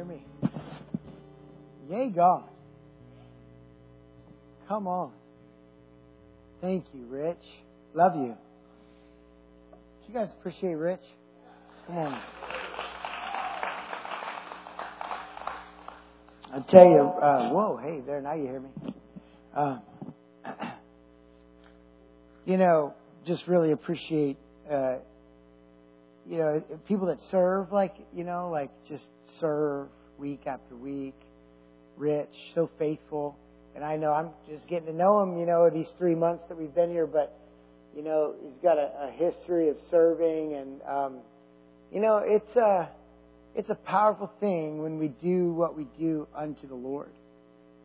Hear me? Yay, God. Come on. Thank you, Rich. Love you. Do you guys appreciate Rich? Come on. I tell you, uh, whoa, hey, there, now you hear me. Uh, you know, just really appreciate, uh, you know, people that serve, like, you know, like just serve week after week. Rich, so faithful. And I know I'm just getting to know him, you know, these three months that we've been here, but, you know, he's got a, a history of serving and, um, you know, it's a, it's a powerful thing when we do what we do unto the Lord,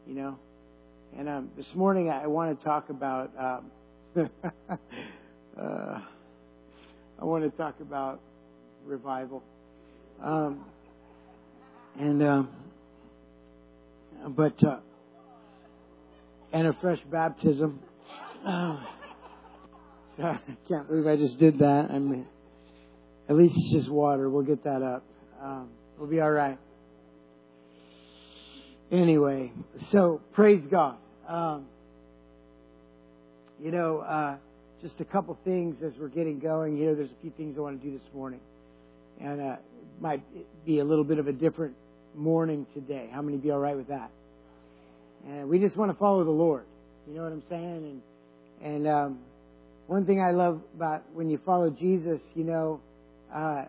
you know. And um, this morning I want to talk about, um, uh, I want to talk about revival. Um, and, um, but, uh, and a fresh baptism. I can't believe I just did that. I mean, at least it's just water. We'll get that up. Um, we'll be all right. Anyway, so praise God. Um, you know, uh, just a couple things as we're getting going. You know, there's a few things I want to do this morning, and uh, it might be a little bit of a different morning today. How many be all right with that? And we just want to follow the Lord. You know what I'm saying? And and um, one thing I love about when you follow Jesus, you know, uh,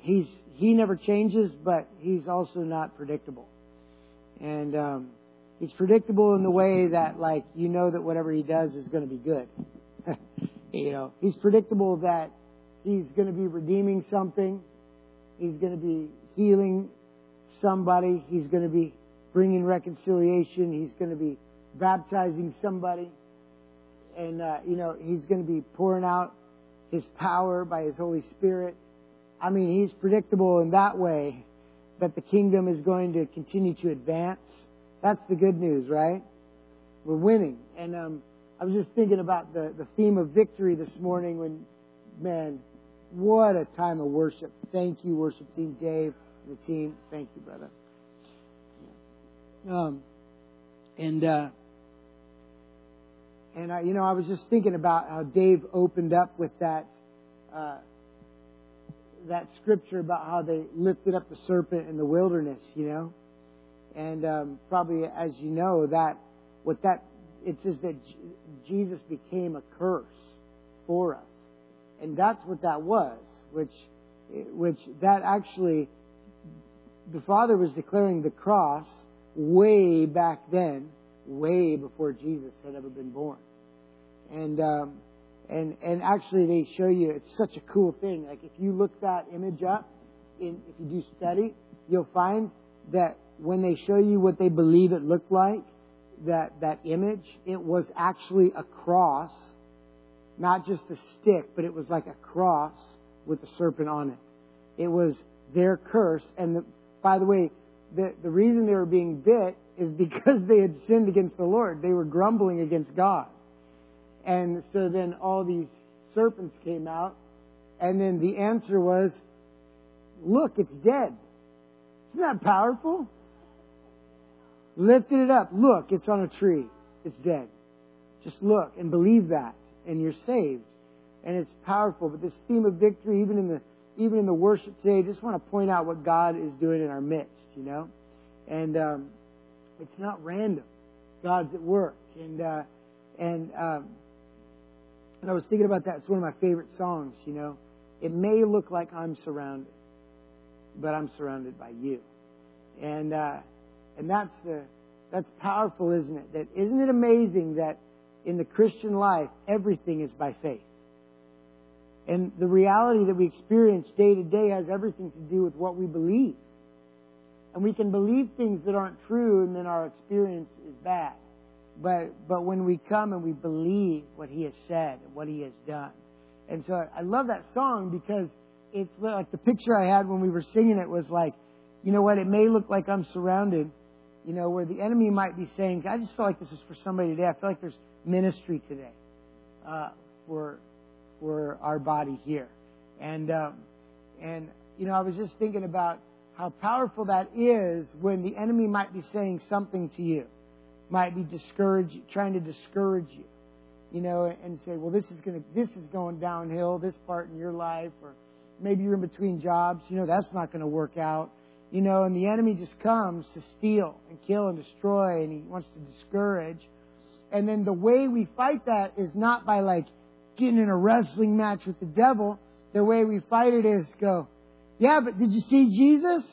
he's he never changes, but he's also not predictable. And um, he's predictable in the way that, like, you know that whatever he does is going to be good. you know, he's predictable that he's going to be redeeming something. He's going to be healing somebody. He's going to be bringing reconciliation. He's going to be baptizing somebody. And, uh, you know, he's going to be pouring out his power by his Holy Spirit. I mean, he's predictable in that way that the kingdom is going to continue to advance. That's the good news, right? We're winning. And um, I was just thinking about the, the theme of victory this morning when, man, what a time of worship. Thank you, worship team Dave the team. Thank you, brother. Um, and, uh, and I, you know, I was just thinking about how Dave opened up with that, uh, that scripture about how they lifted up the serpent in the wilderness, you know? And um, probably, as you know, that what that it says that Jesus became a curse for us, and that's what that was. Which, which that actually, the Father was declaring the cross way back then, way before Jesus had ever been born, and. Um, and and actually they show you it's such a cool thing. Like if you look that image up, in if you do study, you'll find that when they show you what they believe it looked like, that that image, it was actually a cross, not just a stick, but it was like a cross with a serpent on it. It was their curse, and the, by the way, the the reason they were being bit is because they had sinned against the Lord. They were grumbling against God. And so then all these serpents came out, and then the answer was, look, it's dead. Isn't that powerful? Lifted it up. Look, it's on a tree. It's dead. Just look and believe that, and you're saved. And it's powerful. But this theme of victory, even in the even in the worship today, just want to point out what God is doing in our midst, you know? And um, it's not random. God's at work. And uh, and um, and I was thinking about that. It's one of my favorite songs, you know. It may look like I'm surrounded, but I'm surrounded by you. And uh, and that's the that's powerful, isn't it? That isn't it amazing that in the Christian life everything is by faith. And the reality that we experience day to day has everything to do with what we believe. And we can believe things that aren't true and then our experience is bad. But, but when we come and we believe what he has said and what he has done. And so I love that song because it's like the picture I had when we were singing it was like, you know what, it may look like I'm surrounded, you know, where the enemy might be saying, I just feel like this is for somebody today. I feel like there's ministry today uh, for, for our body here. And, um, and, you know, I was just thinking about how powerful that is when the enemy might be saying something to you, might be discourage, trying to discourage you, you know, and say, well, this is going to, this is going downhill, this part in your life, or maybe you're in between jobs, you know, that's not going to work out, you know, and the enemy just comes to steal and kill and destroy, and he wants to discourage. And then the way we fight that is not by like getting in a wrestling match with the devil. The way we fight it is go, yeah, but did you see Jesus?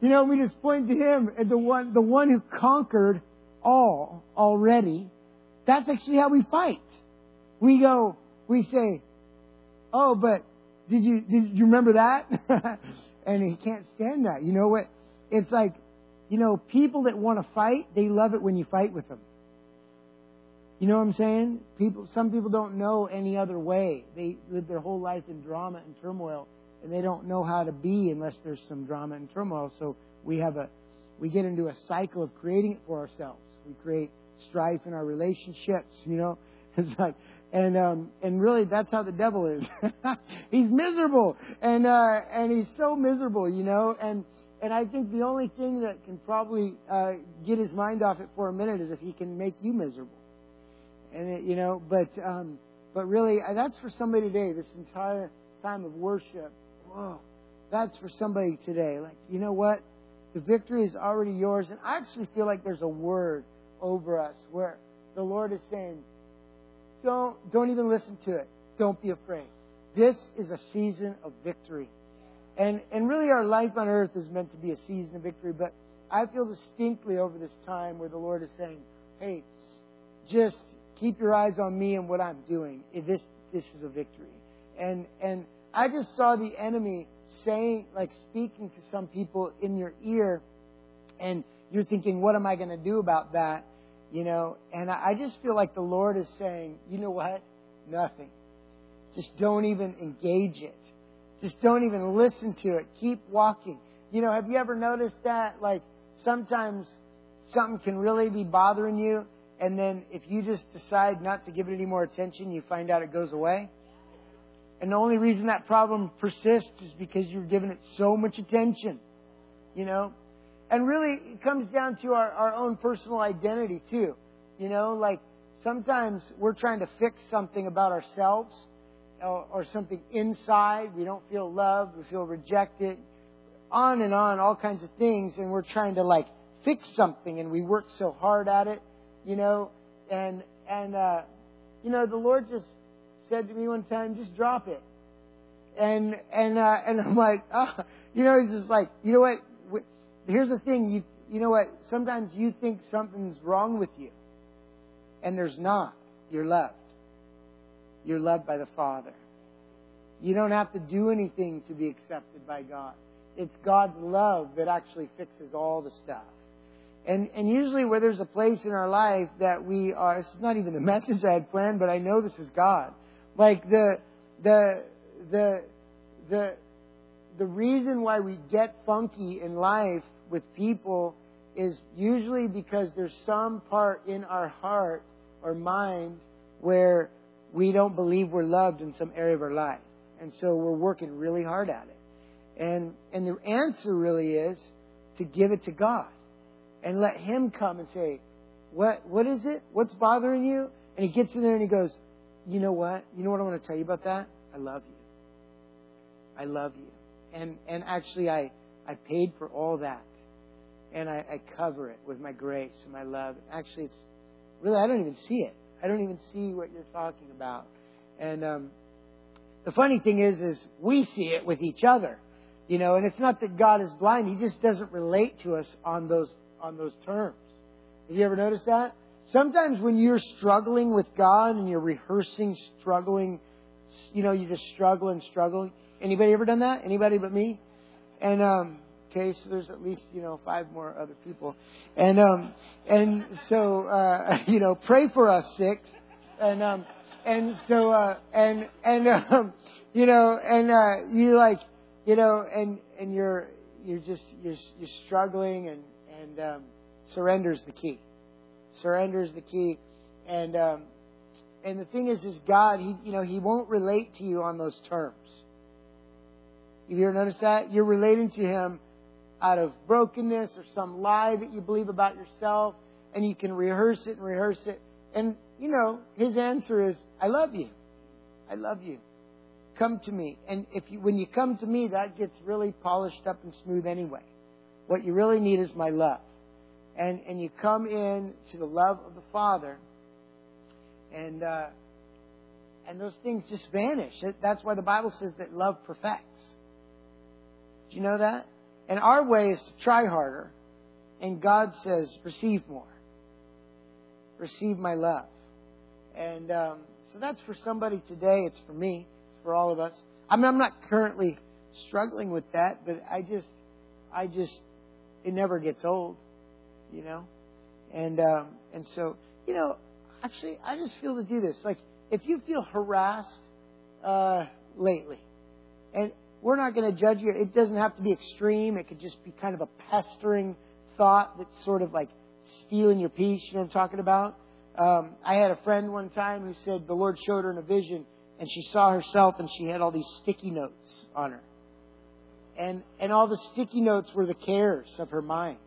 You know, we just point to him and the one, the one who conquered all already. That's actually how we fight. We go, we say, oh, but did you, did you remember that? and he can't stand that. You know what? It's like, you know, people that want to fight, they love it when you fight with them. You know what I'm saying? People, some people don't know any other way. They live their whole life in drama and turmoil and they don't know how to be unless there's some drama and turmoil. So we have a we get into a cycle of creating it for ourselves. We create strife in our relationships, you know. It's like and um and really that's how the devil is. he's miserable and uh and he's so miserable, you know, and and I think the only thing that can probably uh get his mind off it for a minute is if he can make you miserable. And it, you know, but um but really uh, that's for somebody today this entire time of worship whoa, that's for somebody today. Like, you know what? The victory is already yours. And I actually feel like there's a word over us where the Lord is saying, don't, don't even listen to it. Don't be afraid. This is a season of victory. And, and really our life on earth is meant to be a season of victory, but I feel distinctly over this time where the Lord is saying, hey, just keep your eyes on me and what I'm doing. This, this is a victory. And, and I just saw the enemy saying, like speaking to some people in your ear, and you're thinking, what am I going to do about that? You know, and I just feel like the Lord is saying, you know what? Nothing. Just don't even engage it. Just don't even listen to it. Keep walking. You know, have you ever noticed that? Like, sometimes something can really be bothering you, and then if you just decide not to give it any more attention, you find out it goes away? And the only reason that problem persists is because you're giving it so much attention. You know? And really, it comes down to our, our own personal identity, too. You know, like sometimes we're trying to fix something about ourselves or, or something inside. We don't feel loved, we feel rejected, on and on, all kinds of things. And we're trying to, like, fix something and we work so hard at it, you know? And, and, uh, you know, the Lord just said to me one time, just drop it. And and uh, and I'm like, oh, you know, he's just like, you know what? Here's the thing, you you know what? Sometimes you think something's wrong with you, and there's not. You're loved. You're loved by the Father. You don't have to do anything to be accepted by God. It's God's love that actually fixes all the stuff. And, and usually where there's a place in our life that we are, this is not even the message I had planned, but I know this is God. Like the the the the the reason why we get funky in life with people is usually because there's some part in our heart or mind where we don't believe we're loved in some area of our life. And so we're working really hard at it. And and the answer really is to give it to God and let him come and say, What what is it? What's bothering you? And he gets in there and he goes, you know what? You know what I want to tell you about that? I love you. I love you. And and actually I I paid for all that. And I, I cover it with my grace and my love. Actually it's really I don't even see it. I don't even see what you're talking about. And um the funny thing is is we see it with each other. You know, and it's not that God is blind, he just doesn't relate to us on those on those terms. Have you ever noticed that? Sometimes when you're struggling with God and you're rehearsing, struggling, you know, you just struggle and struggle. Anybody ever done that? Anybody but me? And um okay, so there's at least, you know, five more other people. And um and so uh you know, pray for us six. And um and so uh and and um you know, and uh you like, you know, and and you're you're just you're you're struggling and and um surrender's the key Surrender is the key. And um, and the thing is, is God, he you know, he won't relate to you on those terms. Have you ever noticed that? You're relating to him out of brokenness or some lie that you believe about yourself, and you can rehearse it and rehearse it. And, you know, his answer is, I love you. I love you. Come to me. And if you, when you come to me, that gets really polished up and smooth anyway. What you really need is my love. And, and you come in to the love of the Father, and, uh, and those things just vanish. That's why the Bible says that love perfects. Do you know that? And our way is to try harder, and God says, receive more. Receive my love. And um, so that's for somebody today. It's for me. It's for all of us. I mean, I'm not currently struggling with that, but I just, I just, it never gets old, you know. And um, and so, you know, actually, I just feel to do this. Like, if you feel harassed uh, lately, and we're not going to judge you. It doesn't have to be extreme. It could just be kind of a pestering thought that's sort of like stealing your peace. You know what I'm talking about? Um, I had a friend one time who said the Lord showed her in a vision, and she saw herself, and she had all these sticky notes on her, and and all the sticky notes were the cares of her mind,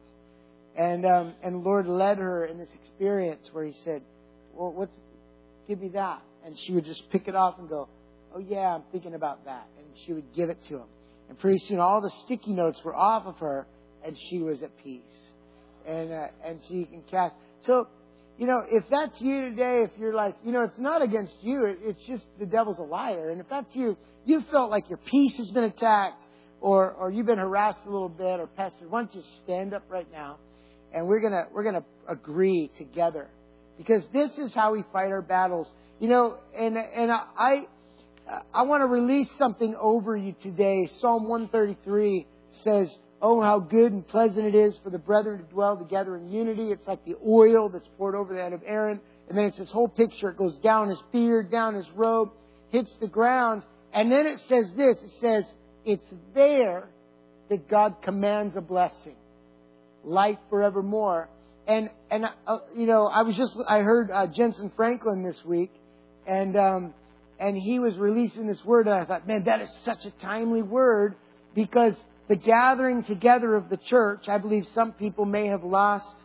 and um, and Lord led her in this experience where He said, "Well, what's give me that," and she would just pick it off and go, "Oh yeah, I'm thinking about that," and she would give it to him, and pretty soon all the sticky notes were off of her, and she was at peace, and uh, and so you can cast so you know, if that's you today, if you're like, you know, it's not against you, it's just the devil's a liar. And if that's you, you felt like your peace has been attacked or, or you've been harassed a little bit or pestered, why don't you stand up right now? And we're gonna, we're gonna agree together. Because this is how we fight our battles. You know, and, and I, I want to release something over you today. Psalm 133 says, Oh, how good and pleasant it is for the brethren to dwell together in unity. It's like the oil that's poured over the head of Aaron. And then it's this whole picture. It goes down his beard, down his robe, hits the ground. And then it says this. It says, it's there that God commands a blessing. Life forevermore. And, and, uh, you know, I was just, I heard uh, Jentezen Franklin this week. And, um, and he was releasing this word. And I thought, man, that is such a timely word because the gathering together of the church, I believe some people may have lost,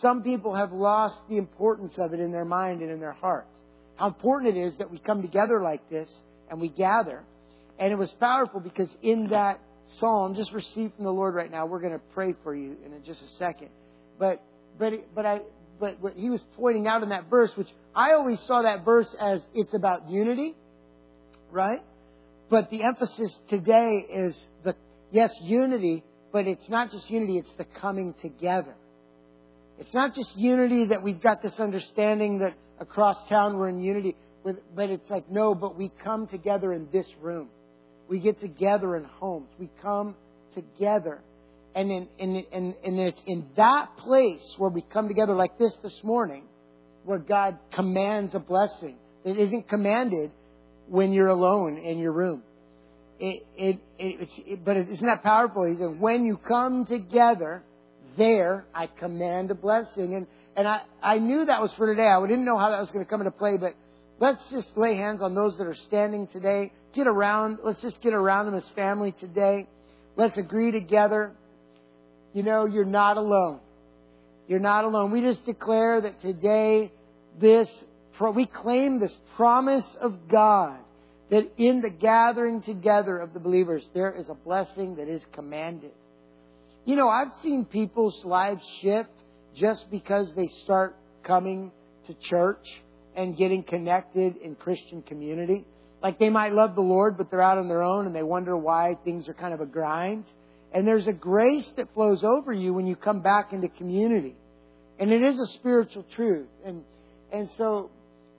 some people have lost the importance of it in their mind and in their heart. How important it is that we come together like this and we gather. And it was powerful because in that psalm, just received from the Lord right now, we're going to pray for you in just a second. But, but, but I, but what he was pointing out in that verse, which I always saw that verse as it's about unity, right? But the emphasis today is the yes, unity, but it's not just unity, it's the coming together. It's not just unity that we've got this understanding that across town we're in unity, but it's like, no, but we come together in this room. We get together in homes. We come together. And, in, in, in, and it's in that place where we come together like this this morning where God commands a blessing. It isn't commanded when you're alone in your room it, it, it, it, but isn't that powerful? He said, when you come together, there I command a blessing. And, and I, I knew that was for today. I didn't know how that was going to come into play, but let's just lay hands on those that are standing today. Get around, let's just get around them as family today. Let's agree together. You know, you're not alone. You're not alone. We just declare that today, this, we claim this promise of God that in the gathering together of the believers, there is a blessing that is commanded. You know, I've seen people's lives shift just because they start coming to church and getting connected in Christian community. Like they might love the Lord, but they're out on their own and they wonder why things are kind of a grind. And there's a grace that flows over you when you come back into community. And it is a spiritual truth. And, and so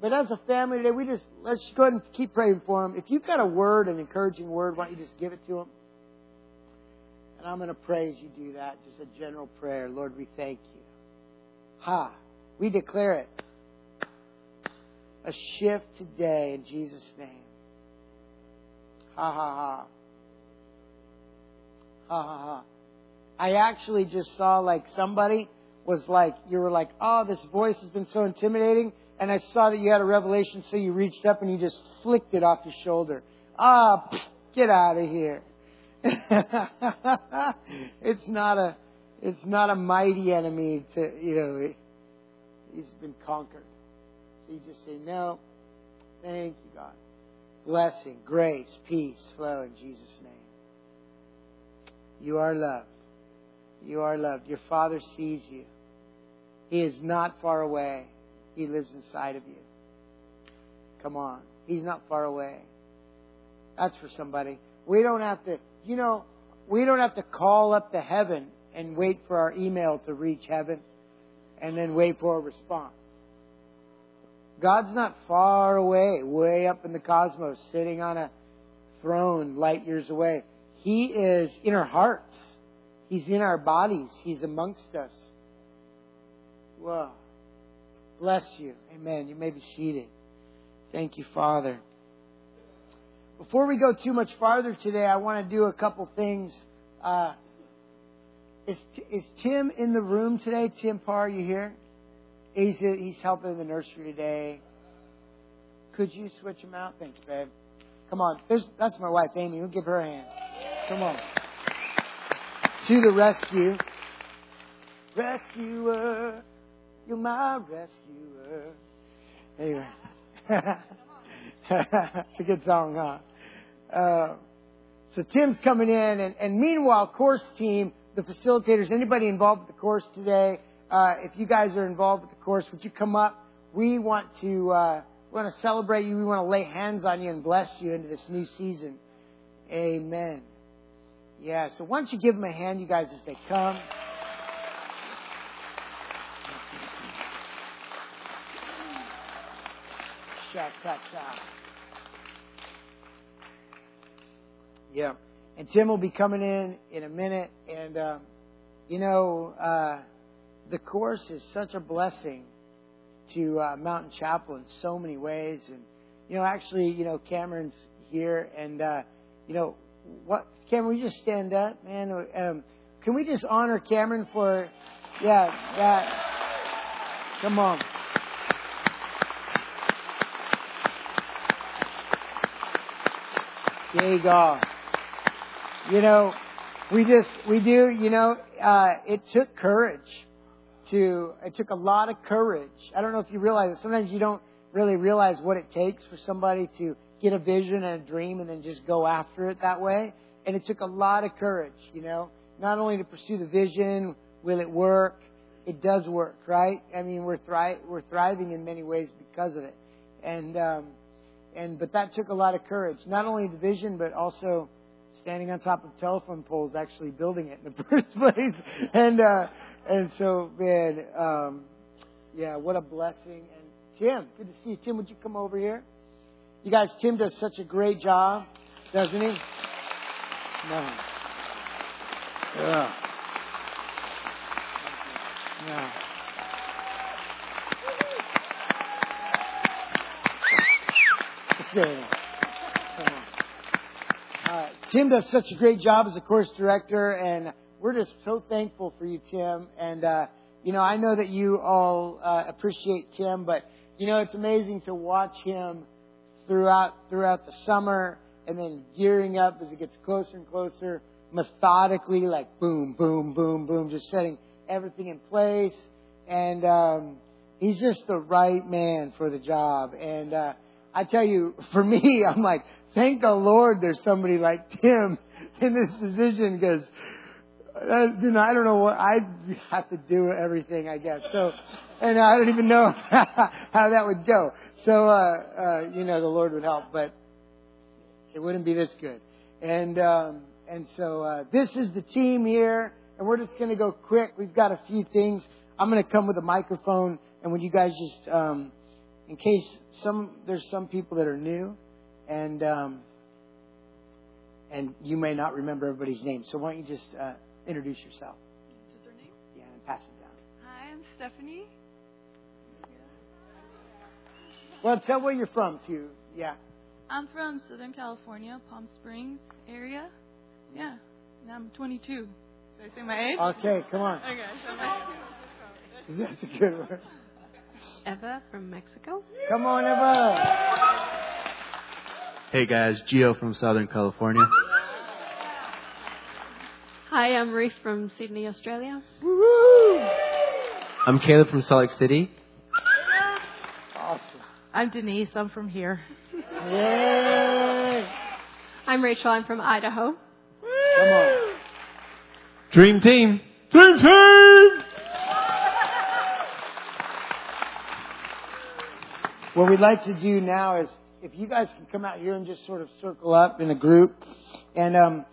but as a family today, we just, let's go ahead and keep praying for them. If you've got a word, an encouraging word, why don't you just give it to them? And I'm going to pray as you do that, just a general prayer. Lord, we thank you. Ha. We declare it. A shift today in Jesus' name. Ha ha ha. Ha ha ha. I actually just saw like somebody was like, you were like, oh, this voice has been so intimidating and I saw that you had a revelation, so you reached up and you just flicked it off your shoulder. Ah, get out of here. it's not a it's not a mighty enemy to you know he's been conquered. So you just say, No, thank you, God. Blessing, grace, peace flow in Jesus' name. You are loved. You are loved. Your Father sees you. He is not far away. He lives inside of you. Come on. He's not far away. That's for somebody. We don't have to, you know, we don't have to call up to heaven and wait for our email to reach heaven and then wait for a response. God's not far away, way up in the cosmos, sitting on a throne light years away. He is in our hearts. He's in our bodies. He's amongst us. Whoa. Bless you. Amen. You may be seated. Thank you, Father. Before we go too much farther today, I want to do a couple things. Uh, is, is Tim in the room today? Tim Parr, you here? He's, he's helping in the nursery today. Could you switch him out? Thanks, babe. Come on. There's, that's my wife, Amy. We'll give her a hand. Come on. To the rescue. Rescuer. You're my rescuer. Anyway. it's a good song, huh? Uh, so Tim's coming in, and, and meanwhile, course team, the facilitators, anybody involved with the course today, uh, if you guys are involved with the course, would you come up? We want to uh, we want to celebrate you. We want to lay hands on you and bless you into this new season. Amen. Yeah. So why don't you give them a hand, you guys, as they come. Yeah. And Tim will be coming in in a minute, and uh, you know. Uh, the course is such a blessing to uh, Mountain Chapel in so many ways. And, you know, actually, you know, Cameron's here. And, uh, you know, what, Cameron, you just stand up, man? Um, can we just honor Cameron for, yeah, that. Come on. Yay, God. You know, we just, we do, you know, uh, it took courage to, it took a lot of courage. I don't know if you realize it. Sometimes you don't really realize what it takes for somebody to get a vision and a dream and then just go after it that way. And it took a lot of courage, you know, not only to pursue the vision, will it work? It does work, right? I mean, we're thri- we're thriving in many ways because of it. And, um, and, but that took a lot of courage. Not only the vision, but also standing on top of telephone poles, actually building it in the first place. And, uh, and so, man, um, yeah, what a blessing. And Tim, good to see you. Tim, would you come over here? You guys, Tim does such a great job, doesn't he? No. Yeah. Yeah. Uh, Tim does such a great job as a course director, and we're just so thankful for you, Tim. And, uh, you know, I know that you all uh, appreciate Tim, but, you know, it's amazing to watch him throughout, throughout the summer and then gearing up as it gets closer and closer, methodically, like boom, boom, boom, boom, just setting everything in place. And, um, he's just the right man for the job. And, uh, I tell you, for me, I'm like, thank the Lord there's somebody like Tim in this position because I don't know what I'd have to do everything, I guess. So, and I don't even know how that would go. So, uh, uh, you know, the Lord would help, but it wouldn't be this good. And um, and so uh, this is the team here, and we're just going to go quick. We've got a few things. I'm going to come with a microphone, and when you guys just, um, in case some there's some people that are new, and um, and you may not remember everybody's name. So why don't you just uh, introduce yourself. Just her name? Yeah, and pass it down. Hi, I'm Stephanie. Well, tell where you're from, too. Yeah. I'm from Southern California, Palm Springs area. Mm-hmm. Yeah. And I'm 22. Should I say my age? Okay, come on. Okay. So That's a good one. Eva from Mexico. Come on, Eva. Hey guys, Gio from Southern California. Hi, I'm Ruth from Sydney, Australia. Woo! I'm Caleb from Salt Lake City. Awesome. I'm Denise. I'm from here. Yay! I'm Rachel. I'm from Idaho. Come on. Dream team. Dream team! What we'd like to do now is if you guys can come out here and just sort of circle up in a group. And um,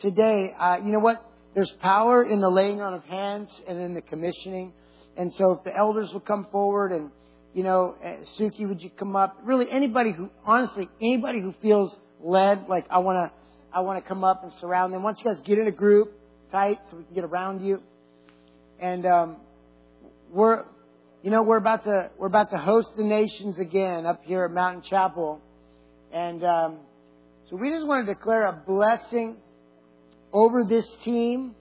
today, uh, you know what? There's power in the laying on of hands and in the commissioning. And so if the elders will come forward and, you know, uh, Suki, would you come up? Really, anybody who, honestly, anybody who feels led, like I want to, I want to come up and surround them. Don't you guys get in a group tight so we can get around you? And um, we're, you know, we're about to we're about to host the nations again up here at Mountain Chapel, and um, so we just want to declare a blessing over this team.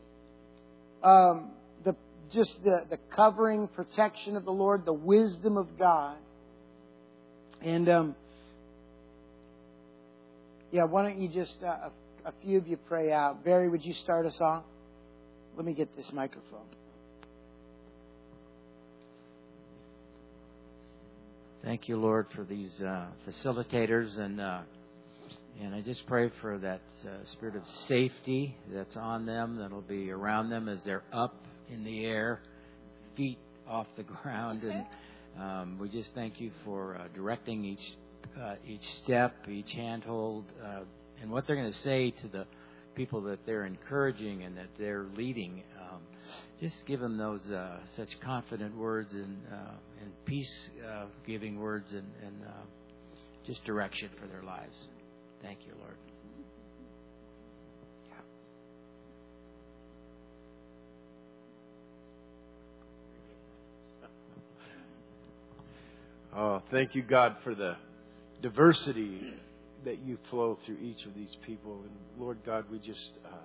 Um, the just the the covering, protection of the Lord, the wisdom of God, and um, yeah, why don't you just uh, a, a few of you pray out? Barry, would you start us off? Let me get this microphone. Thank you, Lord, for these uh, facilitators, and uh, and I just pray for that uh, spirit of safety that's on them, that'll be around them as they're up in the air, feet off the ground, and um, we just thank you for uh, directing each uh, each step, each handhold, uh, and what they're going to say to the people that they're encouraging and that they're leading. Um, just give them those uh, such confident words and uh, and peace giving words and, and just direction for their lives. Thank you, Lord. Oh, thank you, God, for the diversity that you flow through each of these people. And Lord God, we just uh,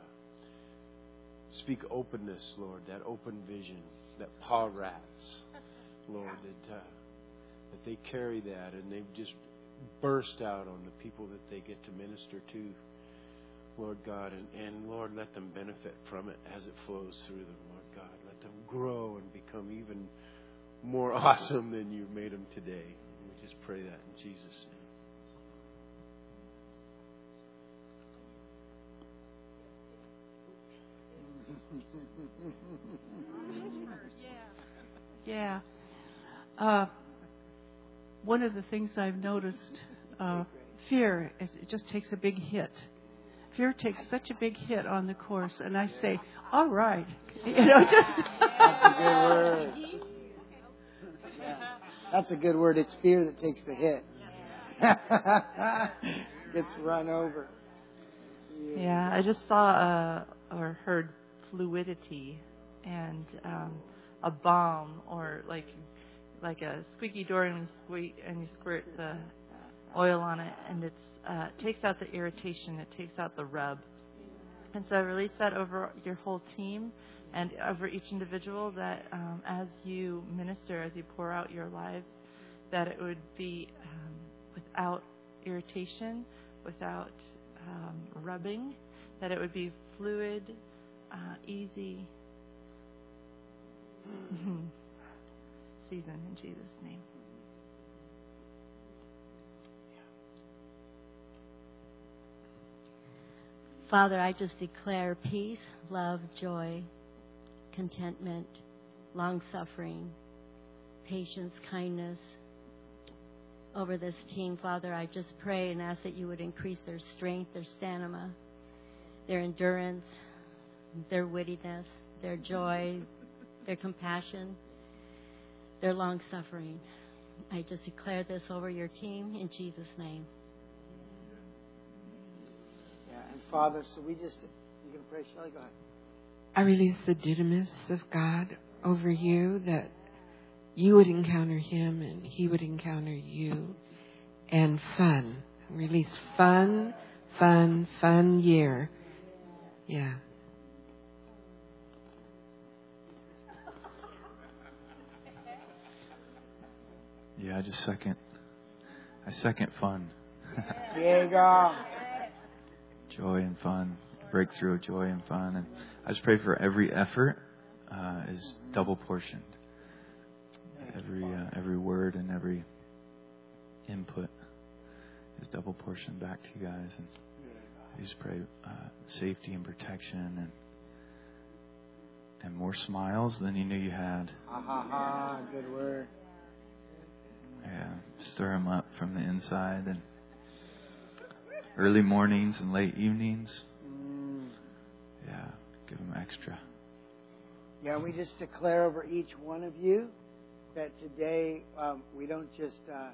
speak openness, Lord, that open vision, that paw rats, Lord, that, uh, that they carry that and they just burst out on the people that they get to minister to, Lord God. And, and Lord, let them benefit from it as it flows through them, Lord God. Let them grow and become even more awesome than you've made them today. We just pray that in Jesus' name. Yeah. Uh, one of the things I've noticed, uh, fear, is it just takes a big hit. Fear takes such a big hit on the course, and I say, "All right," you know, just. That's a good word. Yeah. That's a good word. It's fear that takes the hit. Gets run over. Yeah, I just saw uh, or heard fluidity and um, a bomb or like like a squeaky door and you squeak and you squirt the oil on it and it's uh, takes out the irritation, it takes out the rub. And so release that over your whole team and over each individual that um, as you minister, as you pour out your lives, that it would be um, without irritation, without um, rubbing, that it would be fluid, uh, easy season in Jesus' name. Father, I just declare peace, love, joy, contentment, long suffering, patience, kindness over this team. Father, I just pray and ask that you would increase their strength, their stamina, their endurance, their wittiness, their joy, their compassion, their long suffering. I just declare this over your team in Jesus' name. Yeah, and Father, so we just, you going to pray, Shelly? Go ahead. I release the dunamis of God over you that you would encounter him and he would encounter you. And fun. Release fun, fun, fun year. Yeah. Yeah, I just second. I second fun. Diego. Joy and fun. breakthrough of joy and fun. And I just pray for every effort uh, is double portioned. Every uh, every word and every input is double portioned back to you guys. And I just pray uh, safety and protection and and more smiles than you knew you had. Ha ha ha! Good word. Yeah, stir them up from the inside and early mornings and late evenings. Mm. Yeah, give them extra. Yeah, we just declare over each one of you that today um, we don't just, uh,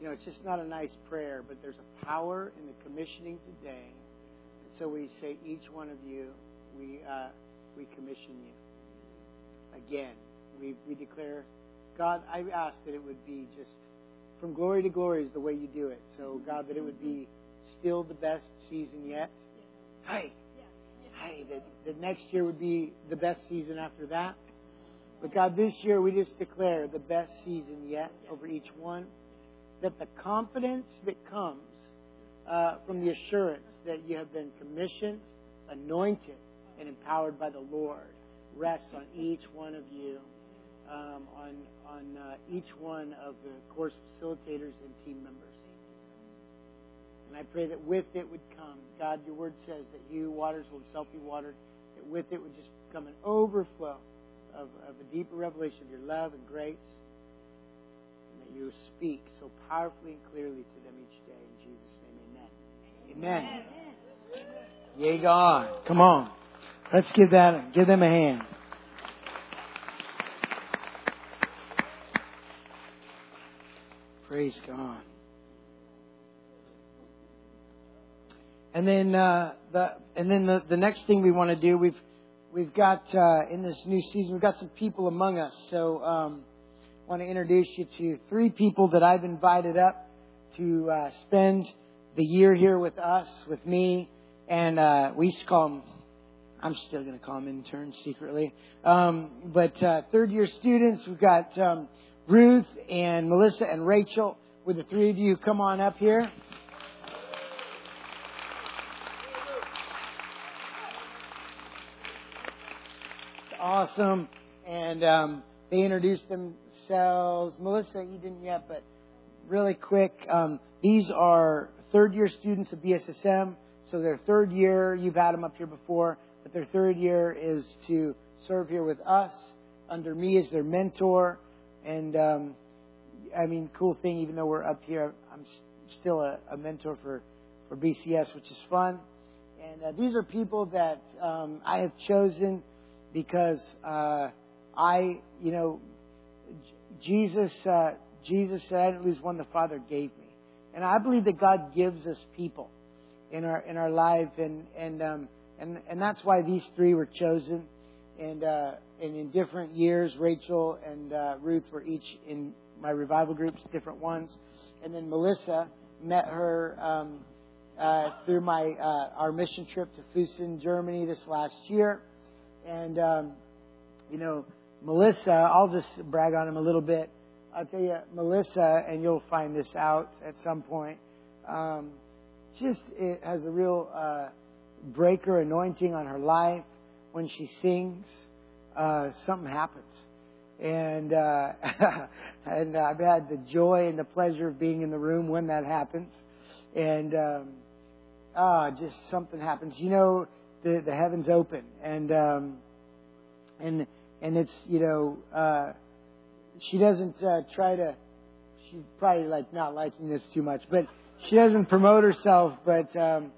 you know, it's just not a nice prayer, but there's a power in the commissioning today. And so we say, each one of you, we uh, we commission you. Again, we we declare, God, I ask that it would be just from glory to glory is the way you do it. So God, that it would be still the best season yet. Hey, hey, that the next year would be the best season after that. But God, this year we just declare the best season yet over each one. That the confidence that comes uh, from the assurance that you have been commissioned, anointed, and empowered by the Lord rests on each one of you, um, on on uh, each one of the course facilitators and team members. And I pray that with it would come, God, your word says that you, waters will himself be watered, that with it would just come an overflow of, of a deeper revelation of your love and grace, and that you speak so powerfully and clearly to them each day. In Jesus' name, amen. Amen. Yea, God. Come on. Let's give that, give them a hand. Praise God. And then uh, the and then the, the next thing we want to do we've we've got uh, in this new season we've got some people among us. So um, I want to introduce you to three people that I've invited up to uh, spend the year here with us, with me, and uh, we call them. I'm still going to call them interns secretly, um, but uh, third year students. We've got um, Ruth and Melissa and Rachel. Would the three of you come on up here? awesome. And um, they introduced themselves. Melissa, you didn't yet, but really quick. Um, these are third year students of BSSM. So their third year, you've had them up here before, but their third year is to serve here with us under me as their mentor. And um, I mean, cool thing, even though we're up here, I'm still a, a mentor for, for BCS, which is fun. And uh, these are people that um, I have chosen because uh, I, you know, Jesus, uh, Jesus said, "I didn't lose one the Father gave me," and I believe that God gives us people in our in our life, and and um, and and that's why these three were chosen, and uh, and in different years, Rachel and uh, Ruth were each in my revival groups, different ones, and then Melissa met her. Um, uh, through my uh, our mission trip to Fussen, Germany this last year, and, um, you know, Melissa, I'll just brag on him a little bit. I'll tell you, Melissa, and you'll find this out at some point, um, just it has a real uh, breaker anointing on her life. When she sings, uh, something happens. And uh, and I've had the joy and the pleasure of being in the room when that happens, and um, ah, just something happens. You know, the, the heavens open and um, and and it's you know uh, she doesn't uh, try to she's probably like not liking this too much but she doesn't promote herself but um,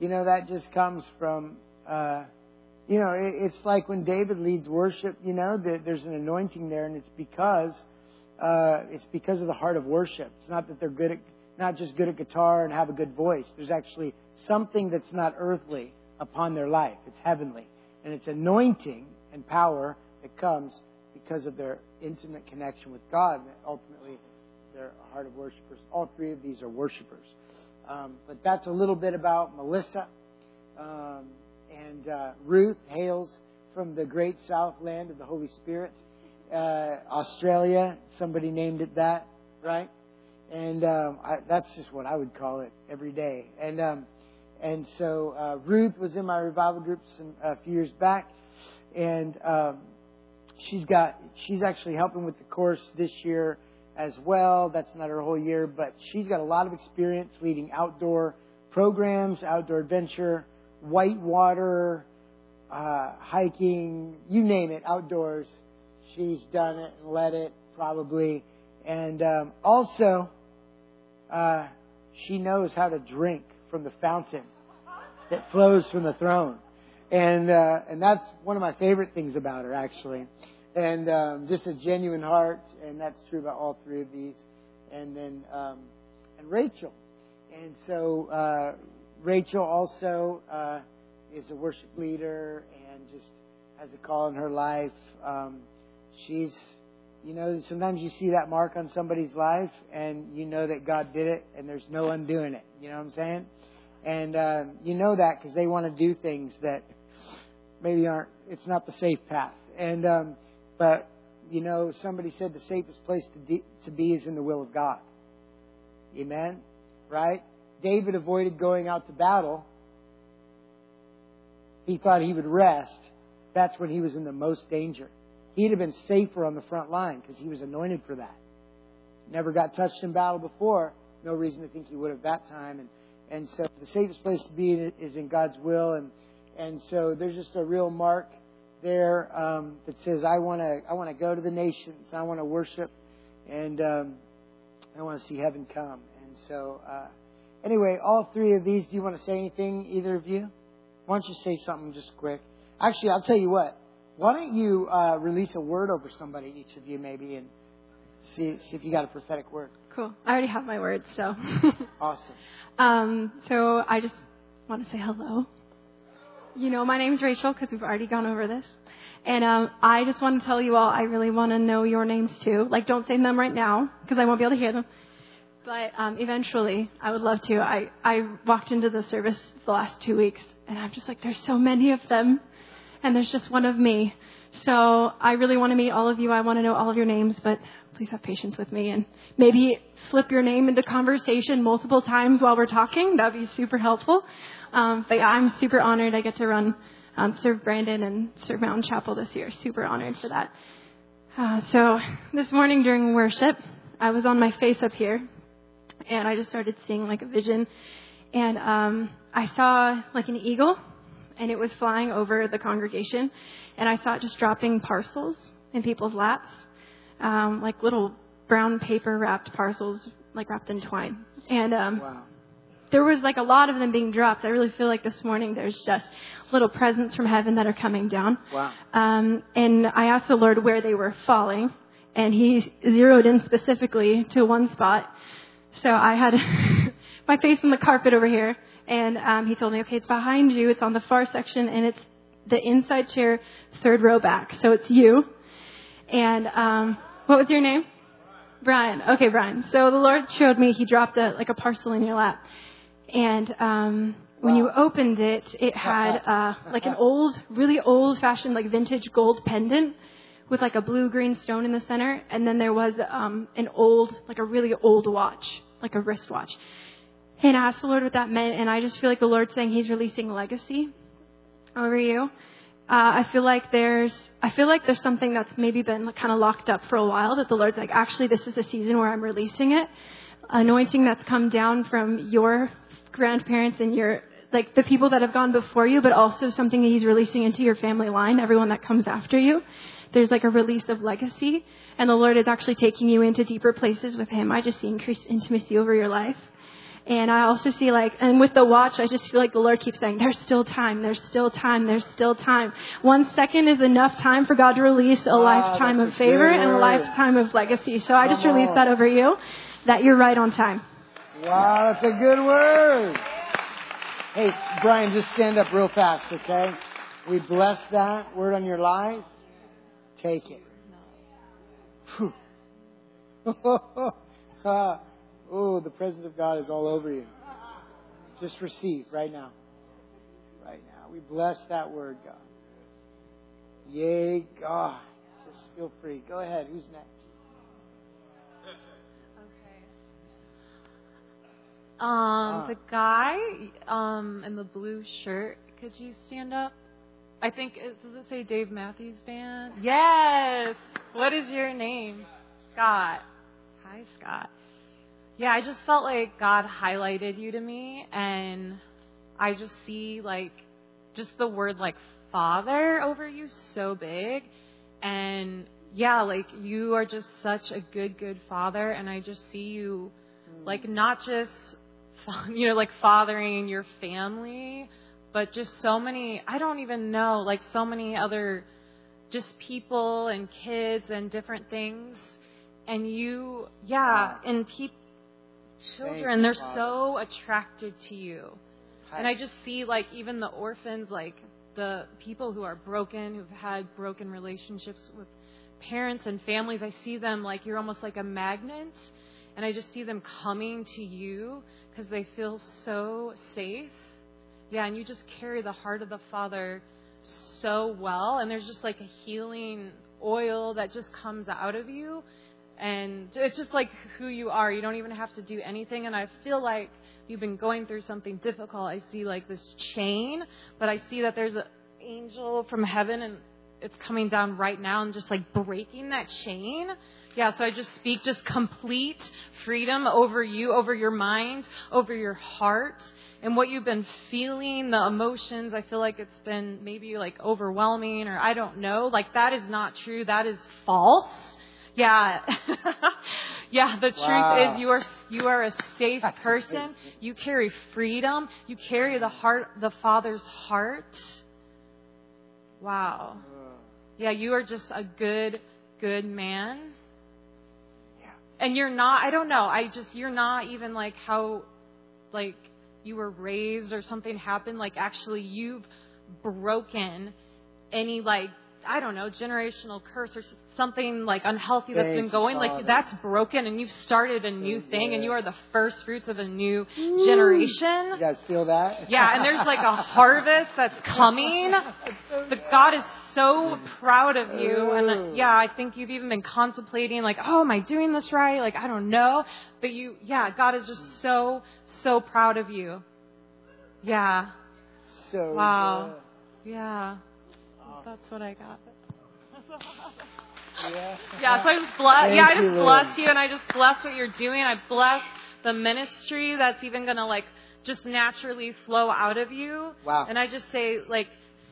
you know that just comes from uh, you know it, it's like when David leads worship you know there's an anointing there and it's because uh, it's because of the heart of worship it's not that they're good at not just good at guitar and have a good voice there's actually something that's not earthly upon their life. It's heavenly. And it's anointing and power that comes because of their intimate connection with God. And ultimately, they're a heart of worshipers. All three of these are worshipers. Um, but that's a little bit about Melissa. Um, and uh, Ruth hails from the great south land of the Holy Spirit. Uh, Australia, somebody named it that, right? And um, I, that's just what I would call it every day. And um, And so uh, Ruth was in my revival group some, a few years back, and um, she's got she's actually helping with the course this year as well. That's not her whole year, but she's got a lot of experience leading outdoor programs, outdoor adventure, whitewater, uh, hiking, you name it, outdoors. She's done it and led it probably, and um, also uh, she knows how to drink from the fountain that flows from the throne, and uh, and that's one of my favorite things about her actually, and um, just a genuine heart, and that's true about all three of these, and then um, and Rachel, and so uh, Rachel also uh, is a worship leader and just has a call in her life. Um, she's you know, sometimes you see that mark on somebody's life and you know that God did it and there's no undoing it. You know what I'm saying? And uh, you know that because they want to do things that maybe aren't, it's not the safe path. And, um, but, you know, somebody said the safest place to, de- to be is in the will of God. Amen? Right? David avoided going out to battle. He thought he would rest. That's when he was in the most danger. He'd have been safer on the front line because he was anointed for that. Never got touched in battle before. No reason to think he would have that time. And and so the safest place to be is in God's will. And and so there's just a real mark there um, that says I want to I want to go to the nations. I want to worship, and um, I want to see heaven come. And so uh, anyway, all three of these. Do you want to say anything, either of you? Why don't you say something just quick? Actually, I'll tell you what. Why don't you uh, release a word over somebody, each of you, maybe, and see, see if you got a prophetic word. Cool. I already have my words, so. awesome. Um, so I just want to say hello. You know, my name's Rachel because we've already gone over this. And um, I just want to tell you all, I really want to know your names too. Like, don't say them right now because I won't be able to hear them. But um, eventually, I would love to. I, I walked into the service the last two weeks, and I'm just like, there's so many of them and there's just one of me. So I really want to meet all of you. I want to know all of your names, but please have patience with me and maybe slip your name into conversation multiple times while we're talking. That'd be super helpful. Um, but yeah, I'm super honored I get to run, um, serve Brandon and serve Mountain Chapel this year. Super honored for that. Uh, so this morning during worship, I was on my face up here and I just started seeing like a vision and um, I saw like an eagle and it was flying over the congregation, and I saw it just dropping parcels in people's laps, um, like little brown paper wrapped parcels, like wrapped in twine. And um, wow. there was like a lot of them being dropped. I really feel like this morning there's just little presents from heaven that are coming down. Wow. Um, and I asked the Lord where they were falling, and He zeroed in specifically to one spot. So I had my face on the carpet over here and um, he told me, okay, it's behind you. It's on the far section, and it's the inside chair, third row back. So it's you. And um, what was your name? Brian. Okay, Brian. So the Lord showed me He dropped a like a parcel in your lap, and um, when you opened it, it had uh, like an old, really old-fashioned, like vintage gold pendant with like a blue-green stone in the center, and then there was um, an old, like a really old watch, like a wristwatch. And I asked the Lord what that meant, and I just feel like the Lord's saying He's releasing legacy over you. Uh, I feel like there's, I feel like there's something that's maybe been kind of locked up for a while that the Lord's like, actually, this is a season where I'm releasing it. Anointing that's come down from your grandparents and your, like the people that have gone before you, but also something that He's releasing into your family line, everyone that comes after you. There's like a release of legacy, and the Lord is actually taking you into deeper places with Him. I just see increased intimacy over your life. And I also see like, and with the watch, I just feel like the Lord keeps saying, there's still time, there's still time, there's still time. One second is enough time for God to release a wow, lifetime of favor and a lifetime of legacy. So I just Come release on. that over you, that you're right on time. Wow, that's a good word. Hey, Brian, just stand up real fast, okay? We bless that word on your life. Take it. Whew. oh, the presence of God is all over you. Just receive right now. Right now. We bless that word, God. Yay, God. Just feel free. Go ahead. Who's next? Okay. Um, the guy um in the blue shirt. Could you stand up? I think it, does it say Dave Matthews Band? Yes. What is your name? Scott. Hi, Scott. Yeah, I just felt like God highlighted you to me, and I just see like just the word like father over you so big, and yeah, like you are just such a good, good father, and I just see you mm. like not just you know like fathering your family but just so many i don't even know like so many other just people and kids and different things. And you yeah and pe- children they're so attracted to you. And i just see like even the orphans like the people who are broken who've had broken relationships with parents and families i see them like you're almost like a magnet. And i just see them coming to you because they feel so safe yeah, and you just carry the heart of the Father so well, and there's just like a healing oil that just comes out of you, and it's just like who you are. You don't even have to do anything, and I feel like you've been going through something difficult. I see like this chain, but I see that there's an angel from heaven, and it's coming down right now and just like breaking that chain. Yeah, so I just speak just complete freedom over you, over your mind, over your heart, and what you've been feeling, the emotions. I feel like it's been maybe like overwhelming or I don't know. Like that is not true. That is false. Yeah. yeah, the Wow. truth is you are you are a safe person. You carry freedom. You carry the heart the Father's heart. Wow. Yeah, you are just a good good man. And you're not I don't know. I just you're not even like how like you were raised or something happened like actually you've broken any like I don't know, generational curse or something like unhealthy that's Thank been going. Like that's broken and you've started a new thing and you are the first fruits of a new generation. You guys feel that? Yeah, and there's like a harvest that's coming. But God is so proud of you. And uh, yeah, I think you've even been contemplating, like, oh, am I doing this right? Like, I don't know. But you, yeah, God is just so, so proud of you. Yeah. So Wow. Yeah. That's what I got. Yeah. Yeah, so I just bless. Thank Yeah, I you, just Lord. bless you, and I just bless what you're doing. I bless the ministry that's even gonna like just naturally flow out of you. Wow. And I just say like.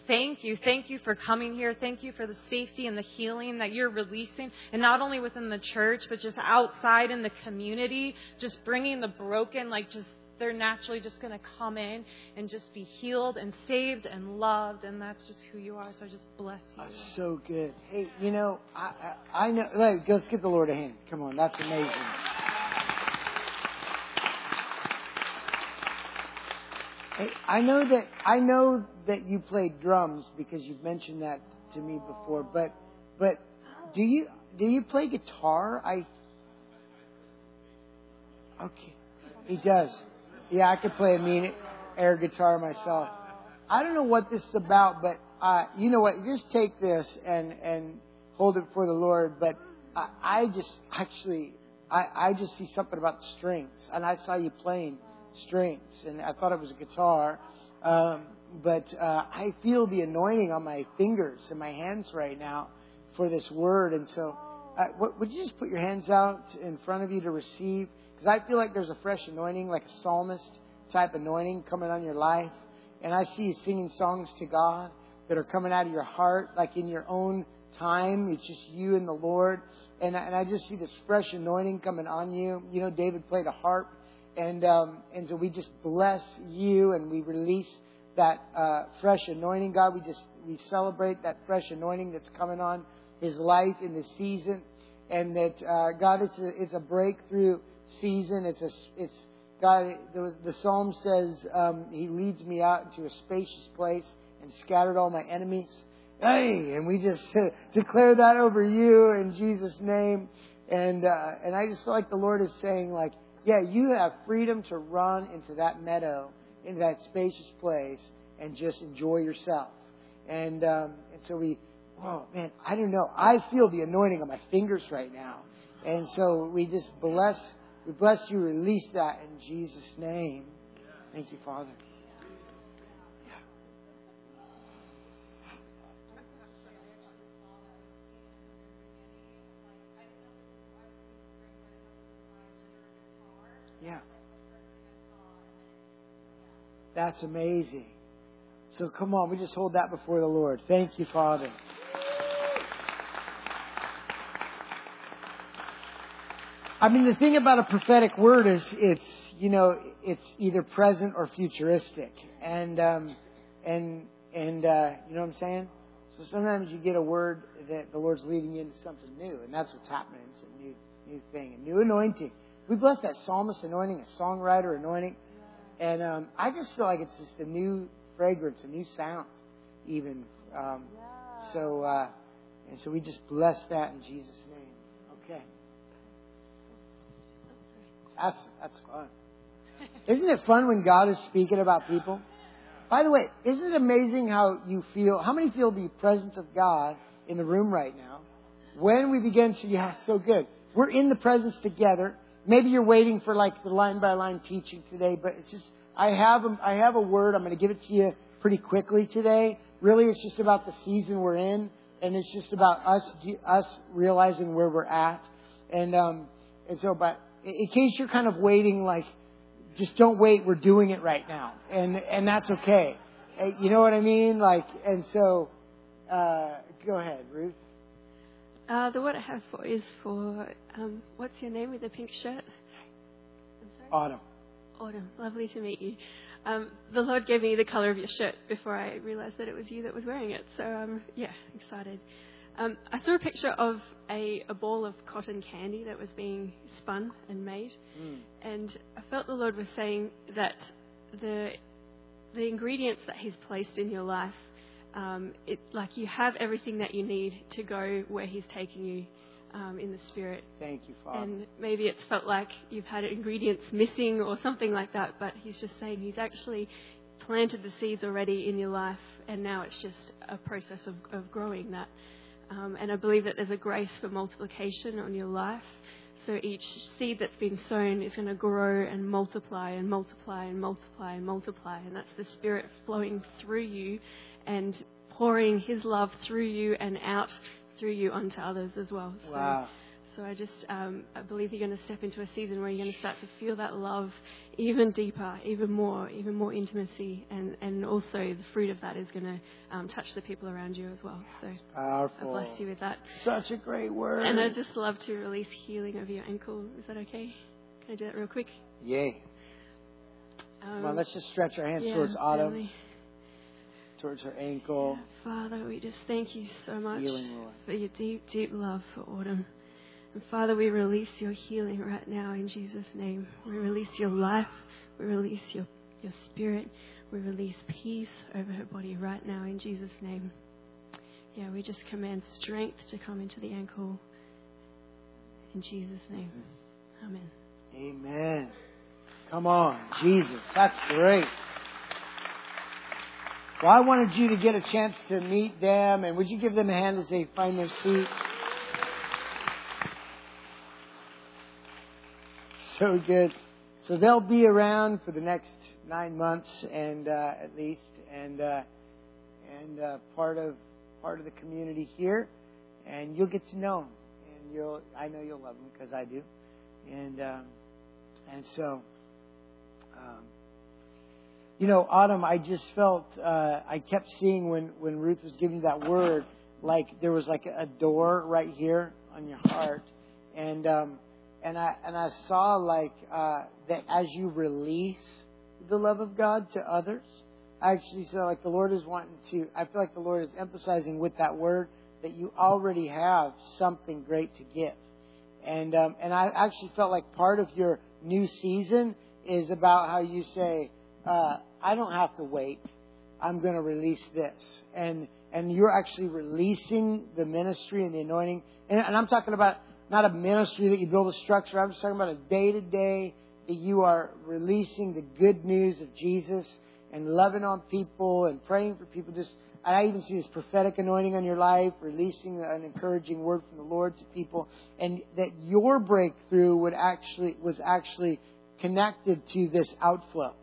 Thank you. Thank you for coming here. Thank you for the safety and the healing that you're releasing. And not only within the church, but just outside in the community, just bringing the broken, like just, they're naturally just going to come in and just be healed and saved and loved. And that's just who you are. So I just bless you. So good. Hey, you know, I I, I know. Like, let's give the Lord a hand. Come on, that's amazing. Hey, I know that I know that you played drums because you've mentioned that to me before. But but do you do you play guitar? I okay. He does. Yeah, I could play a mean air guitar myself. I don't know what this is about, but uh, you know what? Just take this and and hold it for the Lord. But I, I just actually I, I just see something about the strings, and I saw you playing strings, and I thought it was a guitar. Um, but uh, I feel the anointing on my fingers and my hands right now for this word, and so uh, would you just put your hands out in front of you to receive? Because I feel like there's a fresh anointing, like a psalmist type anointing coming on your life. And I see you singing songs to God that are coming out of your heart, like in your own time. It's just you and the Lord. And, I- and I just see this fresh anointing coming on you. You know, David played a harp. And, um, and so we just bless you and we release that uh, fresh anointing, God. We just we celebrate that fresh anointing that's coming on his life in this season, and that uh, God, it's a it's a breakthrough season. It's a it's God. The, the psalm says um, He leads me out into a spacious place and scattered all my enemies. Hey, and we just declare that over you in Jesus' name. And uh, and I just feel like the Lord is saying, like, yeah, you have freedom to run into that meadow, into that spacious place, and just enjoy yourself. And um, and so we, oh man, I don't know. I feel the anointing on my fingers right now, and so we just bless We bless you. Release that in Jesus' name. Thank you, Father. Yeah. That's amazing. So come on, we just hold that before the Lord. Thank you, Father. I mean, the thing about a prophetic word is it's, you know, it's either present or futuristic. And, um, and, and, uh, you know what I'm saying? So sometimes you get a word that the Lord's leading you into something new, and that's what's happening. It's a new, new thing, a new anointing. We bless that psalmist anointing, a songwriter anointing. And um, I just feel like it's just a new fragrance, a new sound, even. Um, so, uh, and so we just bless that in Jesus' name. Okay. That's that's fun. Isn't it fun when God is speaking about people? By the way, isn't it amazing how you feel? How many feel the presence of God in the room right now? When we begin to, yeah, so good. We're in the presence together. Maybe you're waiting for like the line by line teaching today, but it's just I have a, I have a word. I'm going to give it to you pretty quickly today. Really, it's just about the season we're in, and it's just about us us realizing where we're at, and um, and so, but in case you're kind of waiting, like just don't wait. We're doing it right now, and and that's okay. Uh, You know what I mean? Like, and so, uh, go ahead, Ruth. Uh, the word I have for is for um, what's your name with the pink shirt? Autumn. Autumn. Lovely to meet you. Um, the Lord gave me the color of your shirt before I realized that it was you that was wearing it. So um, yeah, excited. Um, I saw a picture of a, a ball of cotton candy that was being spun and made, Mm. and I felt the Lord was saying that the the ingredients that He's placed in your life, um, it like you have everything that you need to go where He's taking you um, in the Spirit. Thank you, Father. And maybe it's felt like you've had ingredients missing or something like that, but He's just saying He's actually planted the seeds already in your life, and now it's just a process of, of growing that. Um, and I believe that there's a grace for multiplication on your life. So each seed that's been sown is going to grow and multiply and multiply and multiply and multiply. And that's the Spirit flowing through you and pouring His love through you and out through you onto others as well. So, Wow. So I just um, I believe you're going to step into a season where you're going to start to feel that love even deeper, even more, even more intimacy, and, and also the fruit of that is going to um, touch the people around you as well. So Powerful. I bless you with that. Such a great word. And I'd just love to release healing over your ankle. Is that okay? Can I do that real quick? Yay. Um, Come on, let's just stretch our hands yeah, towards Autumn, really. towards her ankle. Father, we just thank you so much Healing, for your deep, deep love for Autumn. Father, we release your healing right now in Jesus' name. We release your life. We release your, your spirit. We release peace over her body right now in Jesus' name. Yeah, we just command strength to come into the ankle in Jesus' name. Amen. Amen. Come on, Jesus. That's great. Well, I wanted you to get a chance to meet them, and would you give them a hand as they find their seats? So good. So they'll be around for the next nine months, and uh, at least, and uh, and uh, part of part of the community here, and you'll get to know them, and you'll I know you'll love them because I do, and um, and so. Um, you know, Autumn, I just felt, uh, I kept seeing when, when Ruth was giving that word, like there was like a door right here on your heart. And, um, and I, and I saw like, uh, that as you release the love of God to others, I actually saw like the Lord is wanting to, I feel like the Lord is emphasizing with that word that you already have something great to give. And, um, and I actually felt like part of your new season is about how you say, uh, I don't have to wait. I'm going to release this. And, and you're actually releasing the ministry and the anointing. And, and I'm talking about not a ministry that you build a structure. I'm just talking about a day to day that you are releasing the good news of Jesus and loving on people and praying for people. Just I even see this prophetic anointing on your life, releasing an encouraging word from the Lord to people, and that your breakthrough would actually was actually connected to this outflow.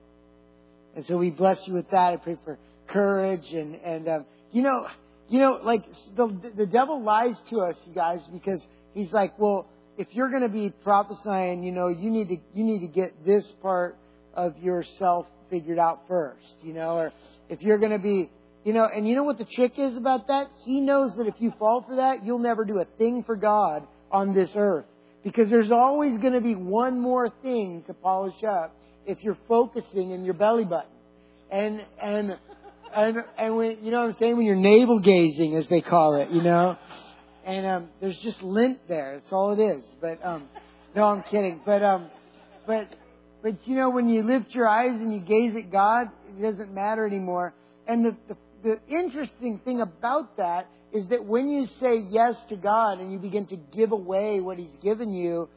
And so we bless you with that. I pray for courage and and um, you know you know like the the devil lies to us, you guys, because he's like, well, if you're going to be prophesying, you know, you need to you need to get this part of yourself figured out first, you know, or if you're going to be, you know, and you know what the trick is about that? He knows that if you fall for that, you'll never do a thing for God on this earth because there's always going to be one more thing to polish up if you're focusing in your belly button. And and and and when you know what I'm saying when you're navel gazing as they call it, you know and um, there's just lint there. That's all it is. But um, no, I'm kidding. But um, but but you know, when you lift your eyes and you gaze at God, it doesn't matter anymore. And the, the the interesting thing about that is that when you say yes to God and you begin to give away what He's given you,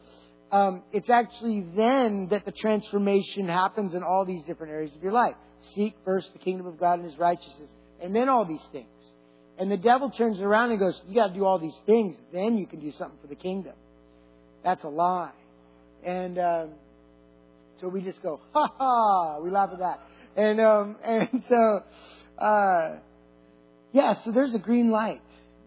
um, it's actually then that the transformation happens in all these different areas of your life. Seek first the kingdom of God and His righteousness, and then all these things. And the devil turns around and goes, You got to do all these things, then you can do something for the kingdom. That's a lie. And um, so we just go, Ha ha! We laugh at that. And, um, and so, uh, yeah, so there's a green light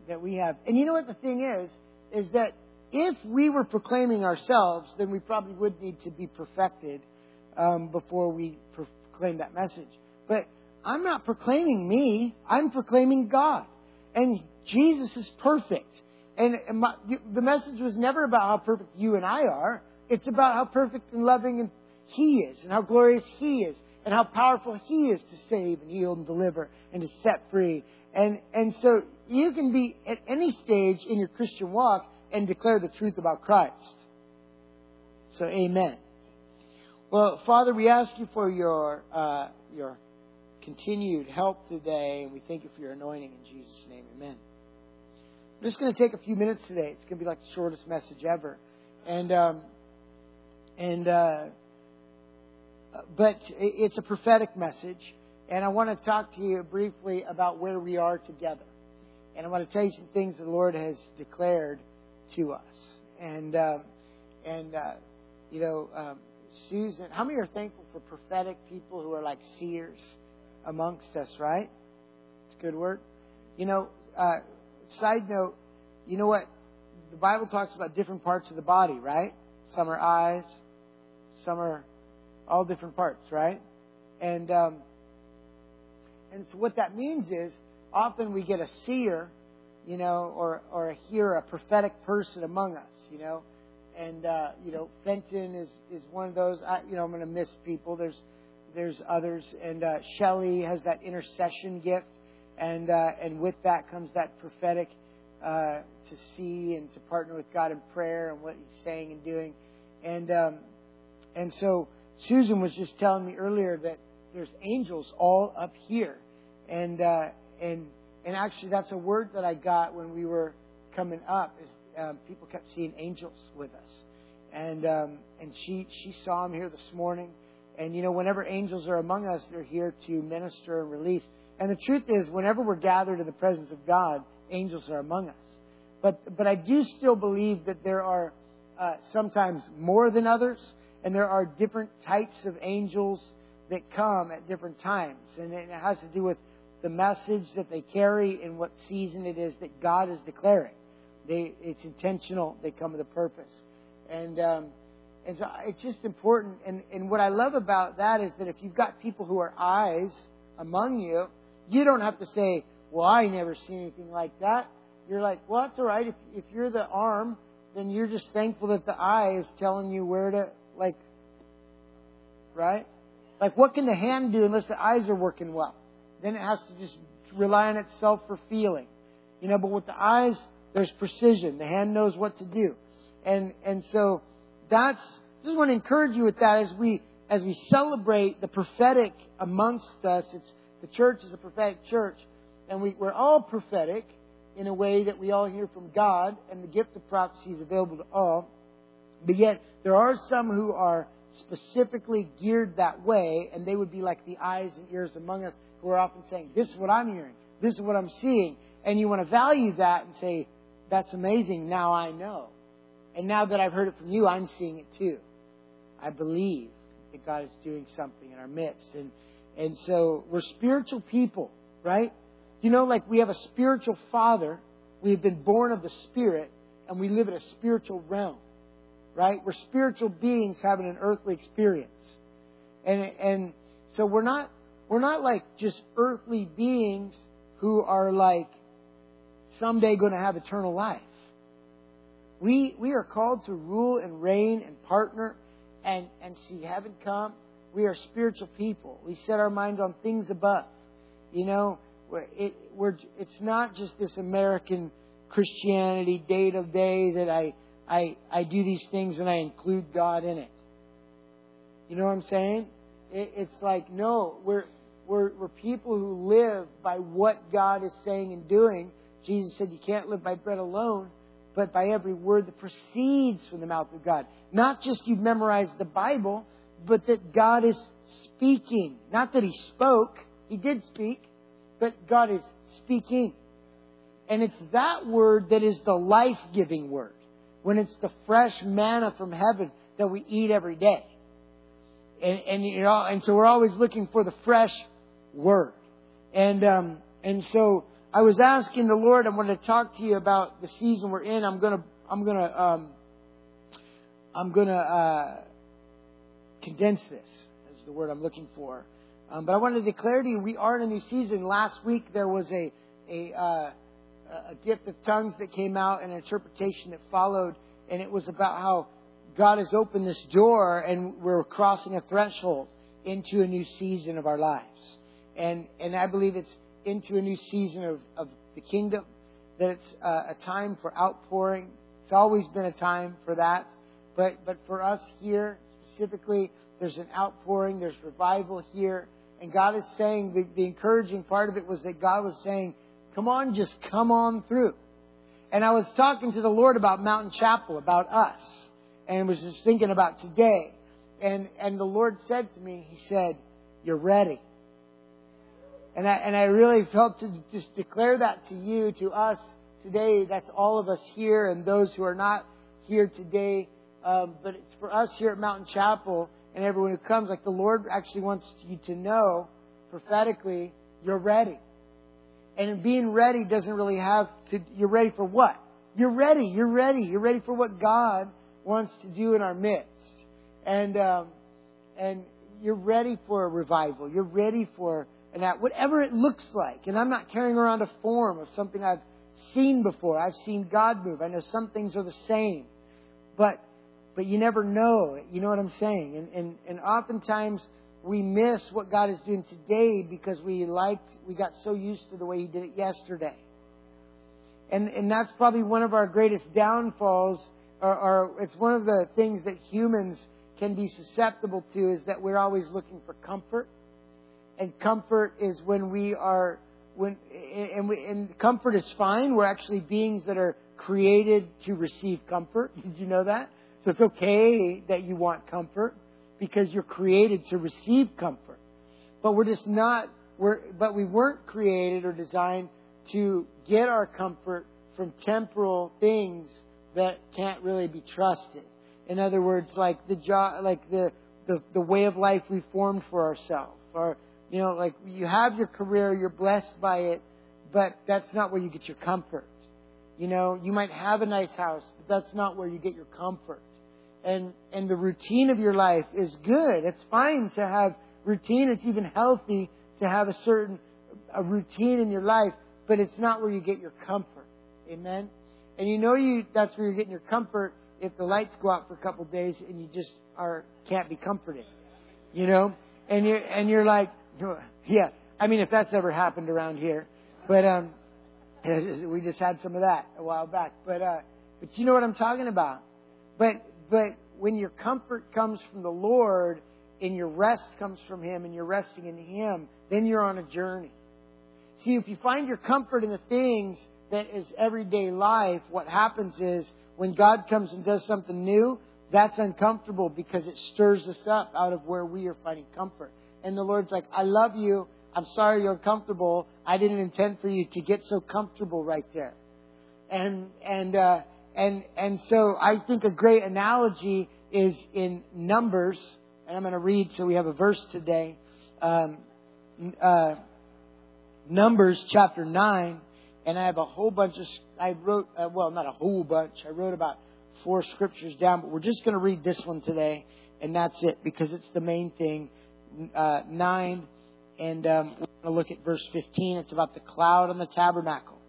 that we have. And you know what the thing is? Is that if we were proclaiming ourselves, then we probably would need to be perfected um, before we proclaim that message. But I'm not proclaiming me, I'm proclaiming God. And Jesus is perfect. And my, the message was never about how perfect you and I are. It's about how perfect and loving and He is, and how glorious He is, and how powerful He is to save and heal and deliver and to set free. And and so you can be at any stage in your Christian walk and declare the truth about Christ. So, Amen. Well, Father, we ask you for your uh, your continued help today, and we thank you for your anointing in Jesus' name. Amen. I'm just going to take a few minutes today. It's going to be like the shortest message ever, and um, and uh, but it's a prophetic message, and I want to talk to you briefly about where we are together, and I want to tell you some things the Lord has declared to us, and um, and uh, you know. Um, Susan, how many are thankful for prophetic people who are like seers? Amongst us, right? It's a good word. You know, uh, side note, you know what? The Bible talks about different parts of the body, right? Some are eyes, some are all different parts, right? And um, and so what that means is often we get a seer, you know, or or a hearer, a prophetic person among us, you know. And uh, you know, Fenton is is one of those. I, you know, I'm going to miss people. There's there's others, and uh, Shelley has that intercession gift, and uh, and with that comes that prophetic uh, to see and to partner with God in prayer and what He's saying and doing, and um, and so Susan was just telling me earlier that there's angels all up here, and uh, and and actually that's a word that I got when we were coming up is um, people kept seeing angels with us, and um, and she she saw them here this morning and you know, whenever angels are among us, they're here to minister and release. And the truth is, whenever we're gathered in the presence of God, angels are among us. But but I do still believe that there are uh, sometimes more than others, and there are different types of angels that come at different times, and it has to do with the message that they carry and what season it is that God is declaring. They, it's intentional. They come with a purpose, and um, and so uh, it's just important. And, and what I love about that is that if you've got people who are eyes among you, you don't have to say, well, I never see anything like that. You're like, well, that's all right. If, if you're the arm, then you're just thankful that the eye is telling you where to, like, right? Like, what can the hand do unless the eyes are working well? Then it has to just rely on itself for feeling. You know, but with the eyes, there's precision. The hand knows what to do. And, and so, that's just want to encourage you with that as we as we celebrate the prophetic amongst us. It's the church is a prophetic church, and we, we're all prophetic in a way that we all hear from God, and the gift of prophecy is available to all. But yet there are some who are specifically geared that way, and they would be like the eyes and ears among us who are often saying, This is what I'm hearing, this is what I'm seeing. And you want to value that and say, That's amazing, now I know. And now that I've heard it from you, I'm seeing it too. I believe that God is doing something in our midst. And and so we're spiritual people, right? You know, like we have a spiritual father, we have been born of the Spirit, and we live in a spiritual realm right? We're spiritual beings having an earthly experience. And, and so we're not, we're not like just earthly beings who are like someday going to have eternal life. We, we are called to rule and reign and partner and, and see heaven come. We are spiritual people. We set our mind on things above. You know, it, we're, it's not just this American Christianity day to day that I, I, I do these things and I include God in it. You know what I'm saying? It, it's like, no, we're, we're, we're people who live by what God is saying and doing. Jesus said you can't live by bread alone, but by every word that proceeds from the mouth of God. Not just you've memorized the Bible, but that God is speaking. Not that He spoke, He did speak, but God is speaking. And it's that word that is the life giving word when it's the fresh manna from heaven that we eat every day. And, and you know, and so we're always looking for the fresh word. And um, and so I was asking the Lord, I wanted to talk to you about the season we're in. I'm gonna I'm gonna um, I'm gonna uh, condense this. Is the word I'm looking for. Um, but I wanted to declare to you, we are in a new season. Last week there was a a uh, a gift of tongues that came out and an interpretation that followed, and it was about how God has opened this door and we're crossing a threshold into a new season of our lives. And and I believe it's into a new season of, of the kingdom, that it's uh, a time for outpouring. It's always been a time for that. But but for us here specifically, there's an outpouring, there's revival here. And God is saying the, the encouraging part of it was that God was saying, Come on, just come on through. And I was talking to the Lord about Mountain Chapel, about us, and was just thinking about today. And and the Lord said to me, He said, "You're ready." And I and I really felt to just declare that to you, to us today. That's all of us here, and those who are not here today. Um, but it's for us here at Mountain Chapel and everyone who comes. Like the Lord actually wants you to know prophetically, you're ready. And being ready doesn't really have to, you're ready for what? You're ready. You're ready. You're ready for what God wants to do in our midst. And, um, and you're ready for a revival. You're ready for an at whatever it looks like. And I'm not carrying around a form of something I've seen before. I've seen God move. I know some things are the same, but but you never know. You know what I'm saying? And and and oftentimes we miss what God is doing today because we liked, we got so used to the way He did it yesterday. And, and that's probably one of our greatest downfalls, or, or it's one of the things that humans can be susceptible to is that we're always looking for comfort. And comfort is when we are, when, and, we, and comfort is fine. We're actually beings that are created to receive comfort. Did you know that? So it's okay that you want comfort because you're created to receive comfort. But we're just not, we're, but we weren't created or designed to get our comfort from temporal things that can't really be trusted. In other words, like the job, like the, the, the way of life we formed for ourselves. Or, you know, like you have your career, you're blessed by it, but that's not where you get your comfort. You know, you might have a nice house, but that's not where you get your comfort and and the routine of your life is good. It's fine to have routine. It's even healthy to have a certain a routine in your life, but it's not where you get your comfort. Amen. And you know you that's where you're getting your comfort if the lights go out for a couple of days and you just are can't be comforted. You know? And you're and you're like yeah. I mean if that's ever happened around here. But um we just had some of that a while back. But uh but you know what I'm talking about. But but when your comfort comes from the Lord and your rest comes from Him and you're resting in Him, then you're on a journey. See, if you find your comfort in the things that is everyday life, what happens is when God comes and does something new, that's uncomfortable because it stirs us up out of where we are finding comfort. And the Lord's like, I love you. I'm sorry you're uncomfortable. I didn't intend for you to get so comfortable right there. And, and, uh, and, and so I think a great analogy is in Numbers, and I'm going to read so we have a verse today. Um, uh, Numbers chapter 9, and I have a whole bunch of, I wrote, uh, well, not a whole bunch, I wrote about four scriptures down, but we're just going to read this one today, and that's it, because it's the main thing. Uh, 9, and um, we're going to look at verse 15. It's about the cloud on the tabernacle,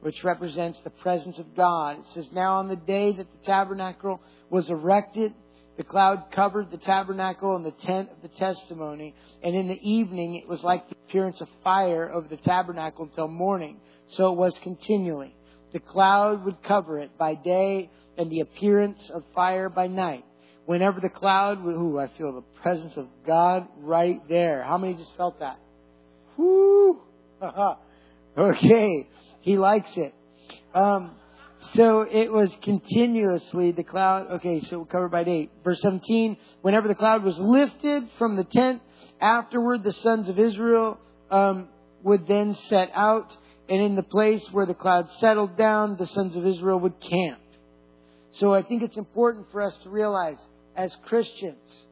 which represents the presence of God. It says, Now on the day that the tabernacle was erected, the cloud covered the tabernacle and the tent of the testimony, and in the evening it was like the appearance of fire over the tabernacle until morning. So it was continually. The cloud would cover it by day, and the appearance of fire by night. Whenever the cloud, ooh, I feel the presence of God right there. How many just felt that? Whoo! okay, he likes it. Um, so it was continuously the cloud. Okay, so we'll cover by date. Verse 17. Whenever the cloud was lifted from the tent, afterward the sons of Israel um, would then set out, and in the place where the cloud settled down, the sons of Israel would camp. So I think it's important for us to realize as Christians